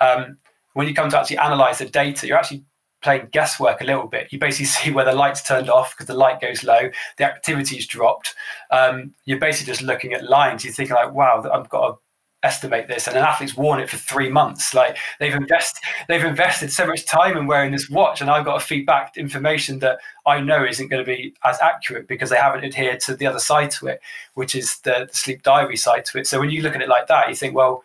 Speaker 2: um, when you come to actually analyze the data, you're actually playing guesswork a little bit. You basically see where the light's turned off because the light goes low, the activity's dropped. Um, you're basically just looking at lines. You're thinking like, wow, I've got to estimate this and an athlete's worn it for three months like they've invested they've invested so much time in wearing this watch and i've got to feedback information that i know isn't going to be as accurate because they haven't adhered to the other side to it which is the, the sleep diary side to it so when you look at it like that you think well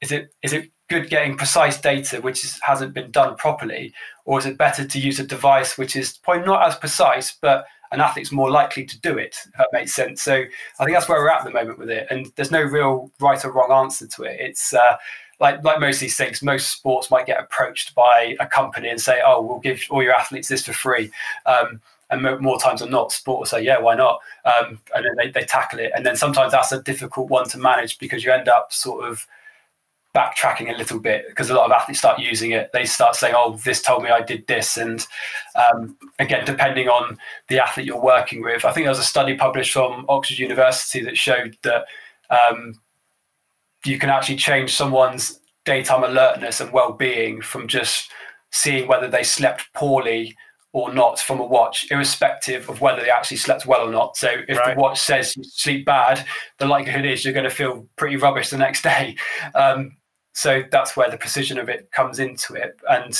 Speaker 2: is it is it good getting precise data which is, hasn't been done properly or is it better to use a device which is probably not as precise but an athlete's more likely to do it, if that makes sense. So I think that's where we're at at the moment with it. And there's no real right or wrong answer to it. It's uh, like like most of these things, most sports might get approached by a company and say, "Oh, we'll give all your athletes this for free." Um, and more times than not, sport will say, "Yeah, why not?" Um, and then they, they tackle it. And then sometimes that's a difficult one to manage because you end up sort of backtracking a little bit because a lot of athletes start using it. They start saying, "Oh, this told me I did this," and um, again, depending on the athlete you're working with, I think there was a study published from Oxford University that showed that um, you can actually change someone's daytime alertness and well-being from just seeing whether they slept poorly or not from a watch, irrespective of whether they actually slept well or not. So if right. the watch says you sleep bad, the likelihood is you're going to feel pretty rubbish the next day. Um, so that's where the precision of it comes into it. And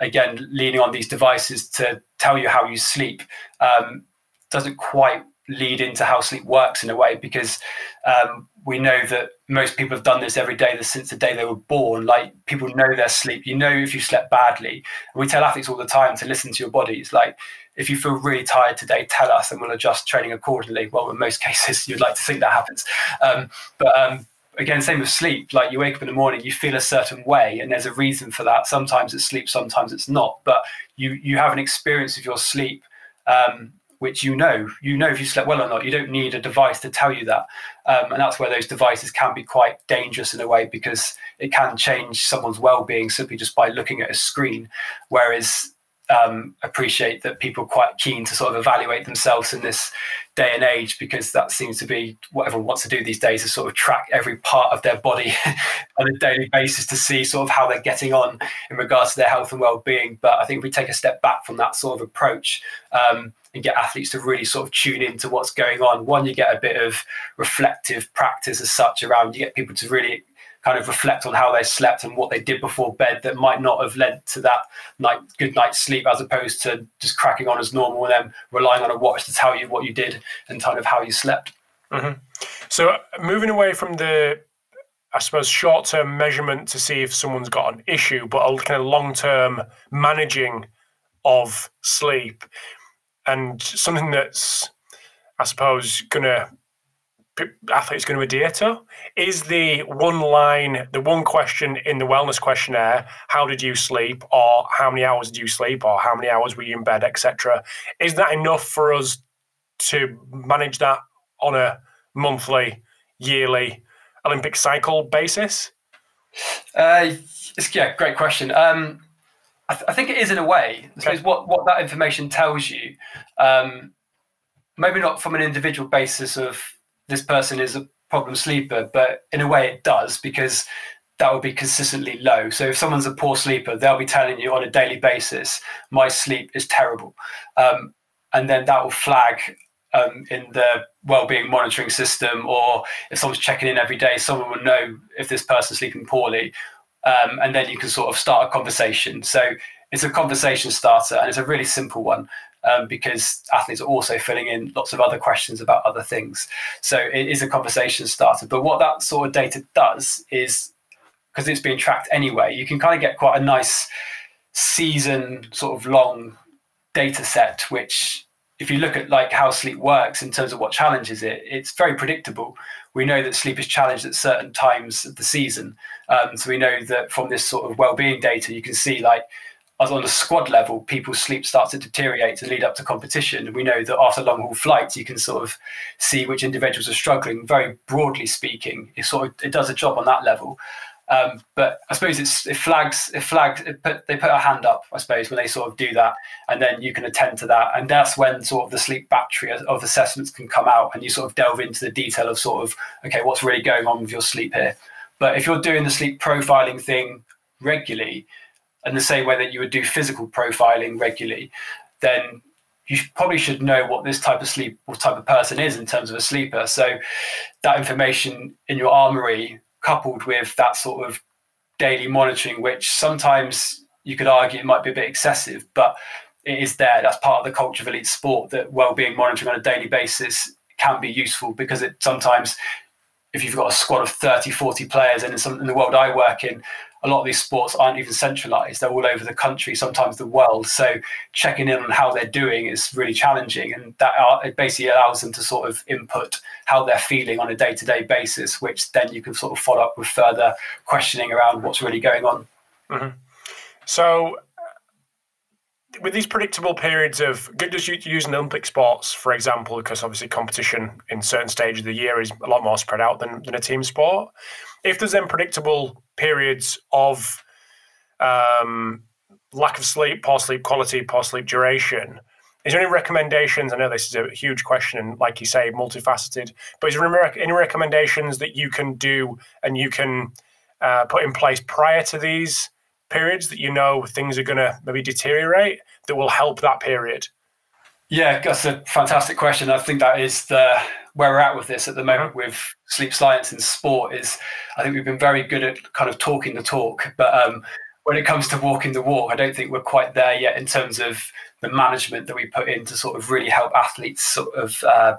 Speaker 2: again, leaning on these devices to tell you how you sleep um, doesn't quite lead into how sleep works in a way because um, we know that most people have done this every day since the day they were born. Like people know their sleep. You know if you slept badly. We tell athletes all the time to listen to your bodies. Like if you feel really tired today, tell us and we'll adjust training accordingly. Well, in most cases, you'd like to think that happens. Um, but um, again, same with sleep. Like you wake up in the morning, you feel a certain way, and there's a reason for that. Sometimes it's sleep, sometimes it's not. But you you have an experience of your sleep, um, which you know. You know if you slept well or not. You don't need a device to tell you that, um, and that's where those devices can be quite dangerous in a way because it can change someone's well-being simply just by looking at a screen. Whereas um, appreciate that people are quite keen to sort of evaluate themselves in this day and age because that seems to be what everyone wants to do these days is sort of track every part of their body on a daily basis to see sort of how they're getting on in regards to their health and well-being. But i think if we take a step back from that sort of approach um, and get athletes to really sort of tune into what's going on one you get a bit of reflective practice as such around you get people to really kind of reflect on how they slept and what they did before bed that might not have led to that night good night's sleep as opposed to just cracking on as normal and then relying on a watch to tell you what you did and kind of how you slept.
Speaker 1: Mm-hmm. So moving away from the I suppose short term measurement to see if someone's got an issue, but a kind of long term managing of sleep and something that's I suppose going to athletes going to adhere to is the one line the one question in the wellness questionnaire how did you sleep or how many hours did you sleep or how many hours were you in bed etc is that enough for us to manage that on a monthly yearly olympic cycle basis?
Speaker 2: Uh, yeah great question. Um, I, th- I, think it is in a way. I suppose what, what that information tells you um, maybe not from an individual basis of this person is a problem sleeper, but in a way it does because that would be consistently low. So if someone's a poor sleeper, they'll be telling you on a daily basis, my sleep is terrible. Um, and then that will flag um, in the well-being monitoring system, or if someone's checking in every day, someone will know if this person's sleeping poorly, um, and then you can sort of start a conversation. So it's a conversation starter, and it's a really simple one um, because athletes are also filling in lots of other questions about other things. So it is a conversation starter. But what that sort of data does is because it's being tracked anyway, you can kind of get quite a nice season sort of long data set, which if you look at like how sleep works in terms of what challenges it, it's very predictable. We know that sleep is challenged at certain times of the season. Um, so we know that from this sort of well-being data, you can see like as on a squad level, people's sleep starts to deteriorate to lead up to competition. And we know that after long haul flights, you can sort of see which individuals are struggling. Very broadly speaking, it sort of it does a job on that level. Um, but I suppose it's, it flags it flags it put, they put a hand up I suppose when they sort of do that and then you can attend to that and that's when sort of the sleep battery of assessments can come out and you sort of delve into the detail of sort of okay what's really going on with your sleep here but if you're doing the sleep profiling thing regularly in the same way that you would do physical profiling regularly, then you probably should know what this type of sleep, what type of person is in terms of a sleeper. So that information in your armory coupled with that sort of daily monitoring, which sometimes you could argue it might be a bit excessive, but it is there. That's part of the culture of elite sport that well-being monitoring on a daily basis can be useful because it sometimes if you've got a squad of 30 40 players and in, some, in the world i work in a lot of these sports aren't even centralized they're all over the country sometimes the world so checking in on how they're doing is really challenging and that are, it basically allows them to sort of input how they're feeling on a day-to-day basis which then you can sort of follow up with further questioning around what's really going on
Speaker 1: mm-hmm. so with these predictable periods of good you using Olympic sports, for example, because obviously competition in certain stages of the year is a lot more spread out than, than a team sport. If there's unpredictable periods of um, lack of sleep, poor sleep quality, poor sleep duration, is there any recommendations? I know this is a huge question, and like you say, multifaceted. But is there any recommendations that you can do and you can uh, put in place prior to these periods that you know things are going to maybe deteriorate that will help that period?
Speaker 2: Yeah, that's a fantastic question. I think that is the where we're at with this at the moment mm-hmm. with sleep science and sport. Is I think we've been very good at kind of talking the talk, but um, when it comes to walking the walk, I don't think we're quite there yet in terms of the management that we put in to sort of really help athletes sort of uh,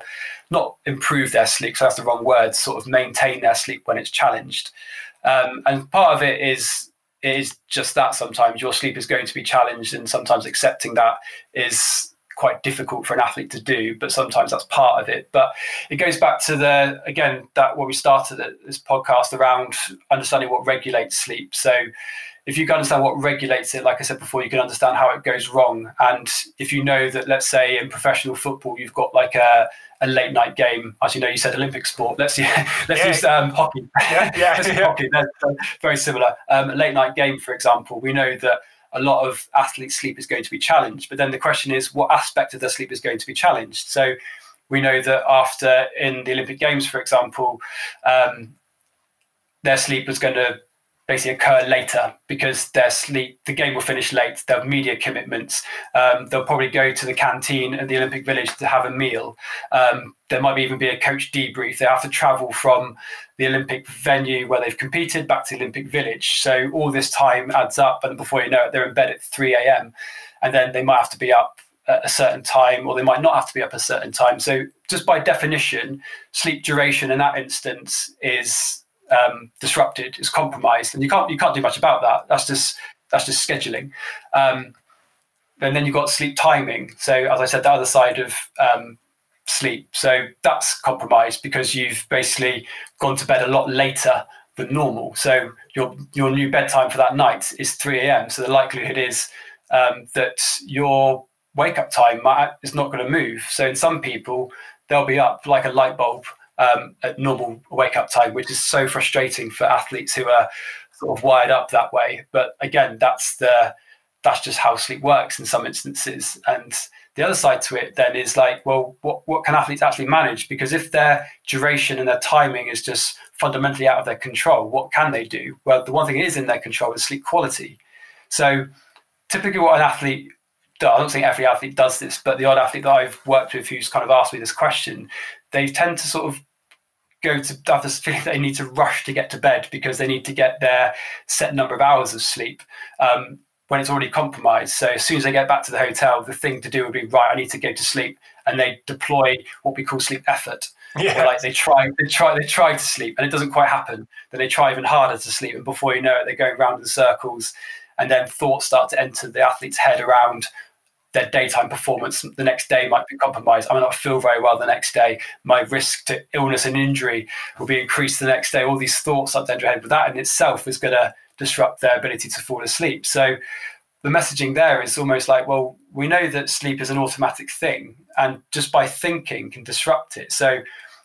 Speaker 2: not improve their sleep. So that's the wrong word. Sort of maintain their sleep when it's challenged, um, and part of it is it is just that sometimes your sleep is going to be challenged and sometimes accepting that is quite difficult for an athlete to do but sometimes that's part of it but it goes back to the again that what we started this podcast around understanding what regulates sleep so if you can understand what regulates it, like I said before, you can understand how it goes wrong. And if you know that, let's say in professional football, you've got like a, a late night game, as you know, you said Olympic sport. Let's let's yeah. use um, hockey. Yeah, yeah, hockey. They're very similar. Um, late night game, for example, we know that a lot of athletes' sleep is going to be challenged. But then the question is, what aspect of their sleep is going to be challenged? So we know that after in the Olympic Games, for example, um, their sleep is going to basically occur later because their sleep, the game will finish late. They'll have media commitments. Um, they'll probably go to the canteen at the Olympic Village to have a meal. Um, there might even be a coach debrief. They have to travel from the Olympic venue where they've competed back to the Olympic Village. So all this time adds up, and before you know it, they're in bed at 3 a.m. And then they might have to be up at a certain time, or they might not have to be up a certain time. So just by definition, sleep duration in that instance is um, disrupted, is compromised, and you can't you can't do much about that. That's just that's just scheduling. Um, and then you've got sleep timing. So as I said, the other side of um, sleep. So that's compromised because you've basically gone to bed a lot later than normal. So your your new bedtime for that night is 3 a.m. So the likelihood is um, that your wake up time might, is not going to move. So in some people, they'll be up like a light bulb um, at normal wake up time, which is so frustrating for athletes who are sort of wired up that way. But again, that's the that's just how sleep works in some instances. And the other side to it then is like, well, what, what can athletes actually manage? Because if their duration and their timing is just fundamentally out of their control, what can they do? Well, the one thing is in their control is sleep quality. So typically what an athlete I don't think every athlete does this, but the odd athlete that I've worked with who's kind of asked me this question, they tend to sort of go to have this feeling they need to rush to get to bed because they need to get their set number of hours of sleep um, when it's already compromised. So as soon as they get back to the hotel, the thing to do would be right. I need to go to sleep, and they deploy what we call sleep effort. Yeah. like they try, they try, they try to sleep, and it doesn't quite happen. Then they try even harder to sleep, and before you know it, they're going round in circles. And then thoughts start to enter the athlete's head around their daytime performance the next day might be compromised. I might not feel very well the next day. My risk to illness and injury will be increased the next day. All these thoughts up to your head, but that in itself is going to disrupt their ability to fall asleep. So the messaging there is almost like, well, we know that sleep is an automatic thing, and just by thinking can disrupt it. So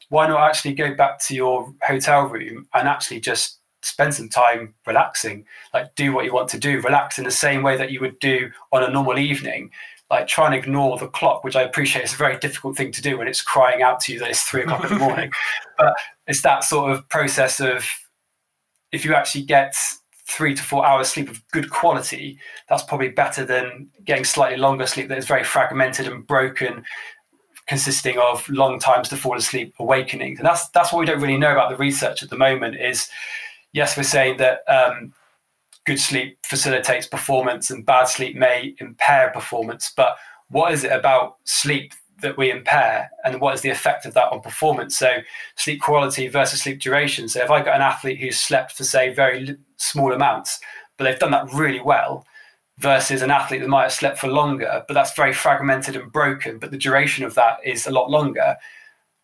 Speaker 2: why not actually go back to your hotel room and actually just spend some time relaxing like do what you want to do relax in the same way that you would do on a normal evening like try and ignore the clock, which I appreciate is a very difficult thing to do when it's crying out to you that it's three o'clock in the morning. But it's that sort of process of if you actually get three to four hours sleep of good quality, that's probably better than getting slightly longer sleep that is very fragmented and broken, consisting of long times to fall asleep awakenings. And that's that's what we don't really know about the research at the moment is yes, we're saying that um, good sleep facilitates performance and bad sleep may impair performance, but what is it about sleep that we impair and what is the effect of that on performance so sleep quality versus sleep duration so if i got an athlete who's slept for say very small amounts but they've done that really well versus an athlete that might have slept for longer, but that's very fragmented and broken, but the duration of that is a lot longer.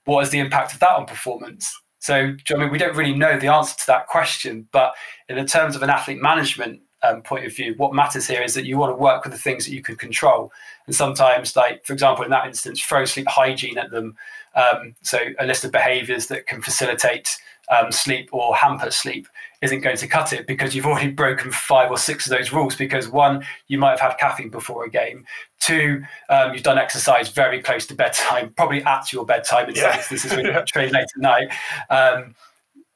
Speaker 2: What is the impact of that on performance? So, I mean, we don't really know the answer to that question, but in the terms of an athlete management um, point of view, what matters here is that you want to work with the things that you can control. And sometimes, like for example, in that instance, throw sleep hygiene at them. Um, so a list of behaviours that can facilitate um, sleep or hamper sleep isn't going to cut it because you've already broken five or six of those rules. Because one, you might have had caffeine before a game. Two, um, you've done exercise very close to bedtime, probably at your bedtime in yeah. some instances when you train late at night. Um,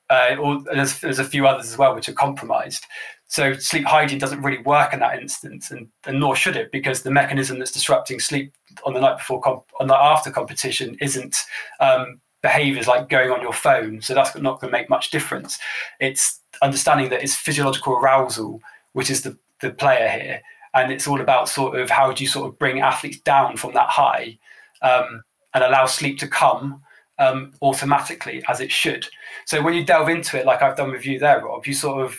Speaker 2: uh, or there's, there's a few others as well which are compromised. So sleep hygiene doesn't really work in that instance, and, and nor should it, because the mechanism that's disrupting sleep on the night before, comp- on the after competition, isn't um, behaviors like going on your phone. So that's not going to make much difference. It's understanding that it's physiological arousal, which is the, the player here. And it's all about sort of how do you sort of bring athletes down from that high um, and allow sleep to come um, automatically as it should. So when you delve into it, like I've done with you there, Rob, you sort of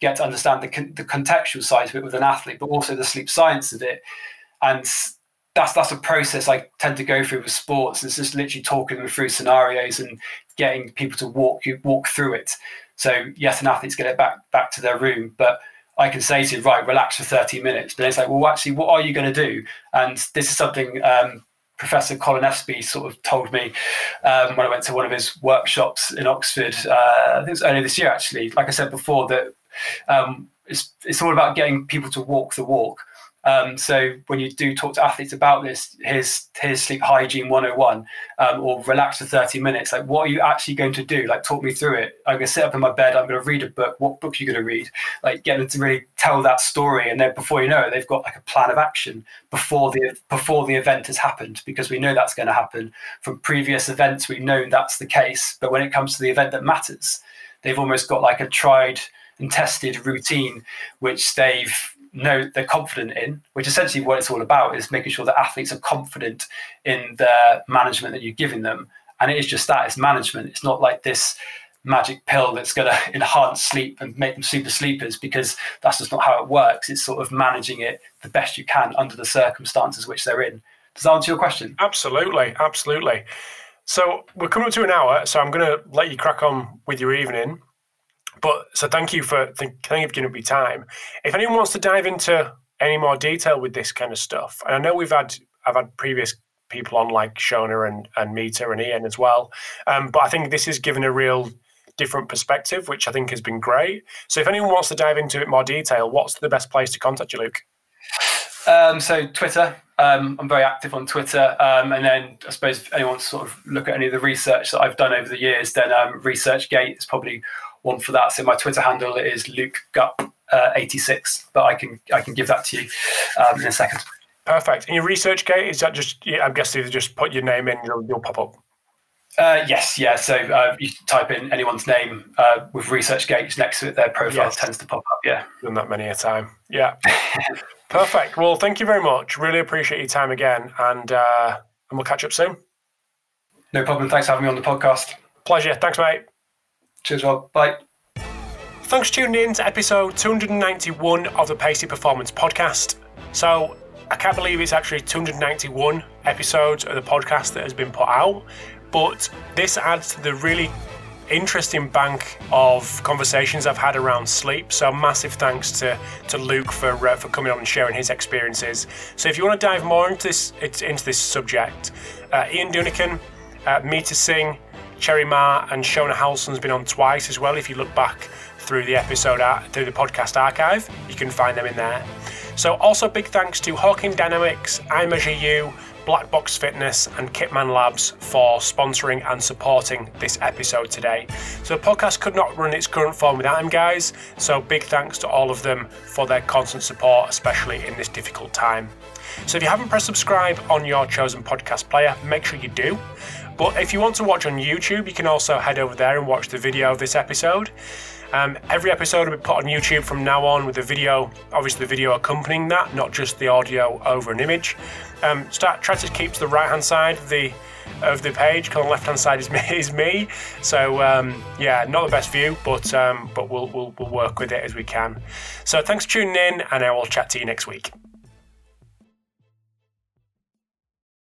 Speaker 2: get to understand the, the contextual side of it with an athlete, but also the sleep science of it. And that's that's a process I tend to go through with sports. It's just literally talking them through scenarios and getting people to walk you walk through it. So yes, an athlete's get it back back to their room, but I can say to you, right, relax for 30 minutes. But it's like, well, actually, what are you going to do? And this is something um, Professor Colin Espie sort of told me um, when I went to one of his workshops in Oxford. Uh, I think it was earlier this year, actually. Like I said before, that um, it's, it's all about getting people to walk the walk. Um, so when you do talk to athletes about this, here's here's sleep hygiene 101, um, or relax for 30 minutes. Like, what are you actually going to do? Like, talk me through it. I'm going to sit up in my bed. I'm going to read a book. What book are you going to read? Like, get them to really tell that story, and then before you know it, they've got like a plan of action before the before the event has happened, because we know that's going to happen from previous events. We've known that's the case, but when it comes to the event that matters, they've almost got like a tried and tested routine, which they've know they're confident in, which essentially what it's all about is making sure that athletes are confident in the management that you're giving them. And it is just that it's management. It's not like this magic pill that's going to enhance sleep and make them super sleepers because that's just not how it works. It's sort of managing it the best you can under the circumstances which they're in. Does that answer your question?
Speaker 1: Absolutely, absolutely. So we're coming up to an hour, so I'm going to let you crack on with your evening. But so thank you for thank, you for giving me time. If anyone wants to dive into any more detail with this kind of stuff, and I know we've had I've had previous people on like Shona and and Meeta and Ian as well, um, but I think this has given a real different perspective, which I think has been great. So if anyone wants to dive into it more detail, what's the best place to contact you, Luke?
Speaker 2: Um, so Twitter, um, I'm very active on Twitter, um, and then I suppose if anyone wants to sort of look at any of the research that I've done over the years, then um, ResearchGate is probably one for that. So my Twitter handle is Luke Gup uh, 86, but I can I can give that to you um, in a second.
Speaker 1: Perfect. And your ResearchGate is that just? I'm guessing you just put your name in, you'll, you'll pop up.
Speaker 2: Uh, yes, yeah. So uh, you type in anyone's name uh, with ResearchGate next to it, their profile yes. tends to pop up. Yeah,
Speaker 1: done that many a time. Yeah. Perfect. Well, thank you very much. Really appreciate your time again, and uh, and we'll catch up soon.
Speaker 2: No problem. Thanks for having me on the podcast.
Speaker 1: Pleasure. Thanks, mate.
Speaker 2: Cheers, Rob. Bye.
Speaker 1: Thanks for tuning in to episode 291 of the Pacey Performance Podcast. So, I can't believe it's actually 291 episodes of the podcast that has been put out, but this adds to the really interesting bank of conversations I've had around sleep. So massive thanks to, to Luke for uh, for coming on and sharing his experiences. So if you want to dive more into this into this subject, uh, Ian Dunican, uh, Meeta Singh, Cheri Mah and Shona Halson's been on twice as well. If you look back through the episode, through the podcast archive, you can find them in there. So, also big thanks to Hawkin Dynamics, iMeasureU, Black Box Fitness, and Kitman Labs for sponsoring and supporting this episode today. So, the podcast could not run its current form without them, guys. So, big thanks to all of them for their constant support, especially in this difficult time. So if you haven't pressed subscribe on your chosen podcast player, make sure you do. But if you want to watch on YouTube, you can also head over there and watch the video of this episode. Um, every episode will be put on YouTube from now on with the video, obviously the video accompanying that, not just the audio over an image. Um, start try to keep to the right hand side of the of the page. On the left hand side is me. Is me. So um, yeah, not the best view, but um, but we'll, we'll we'll work with it as we can. So thanks for tuning in, and I will chat to you next week.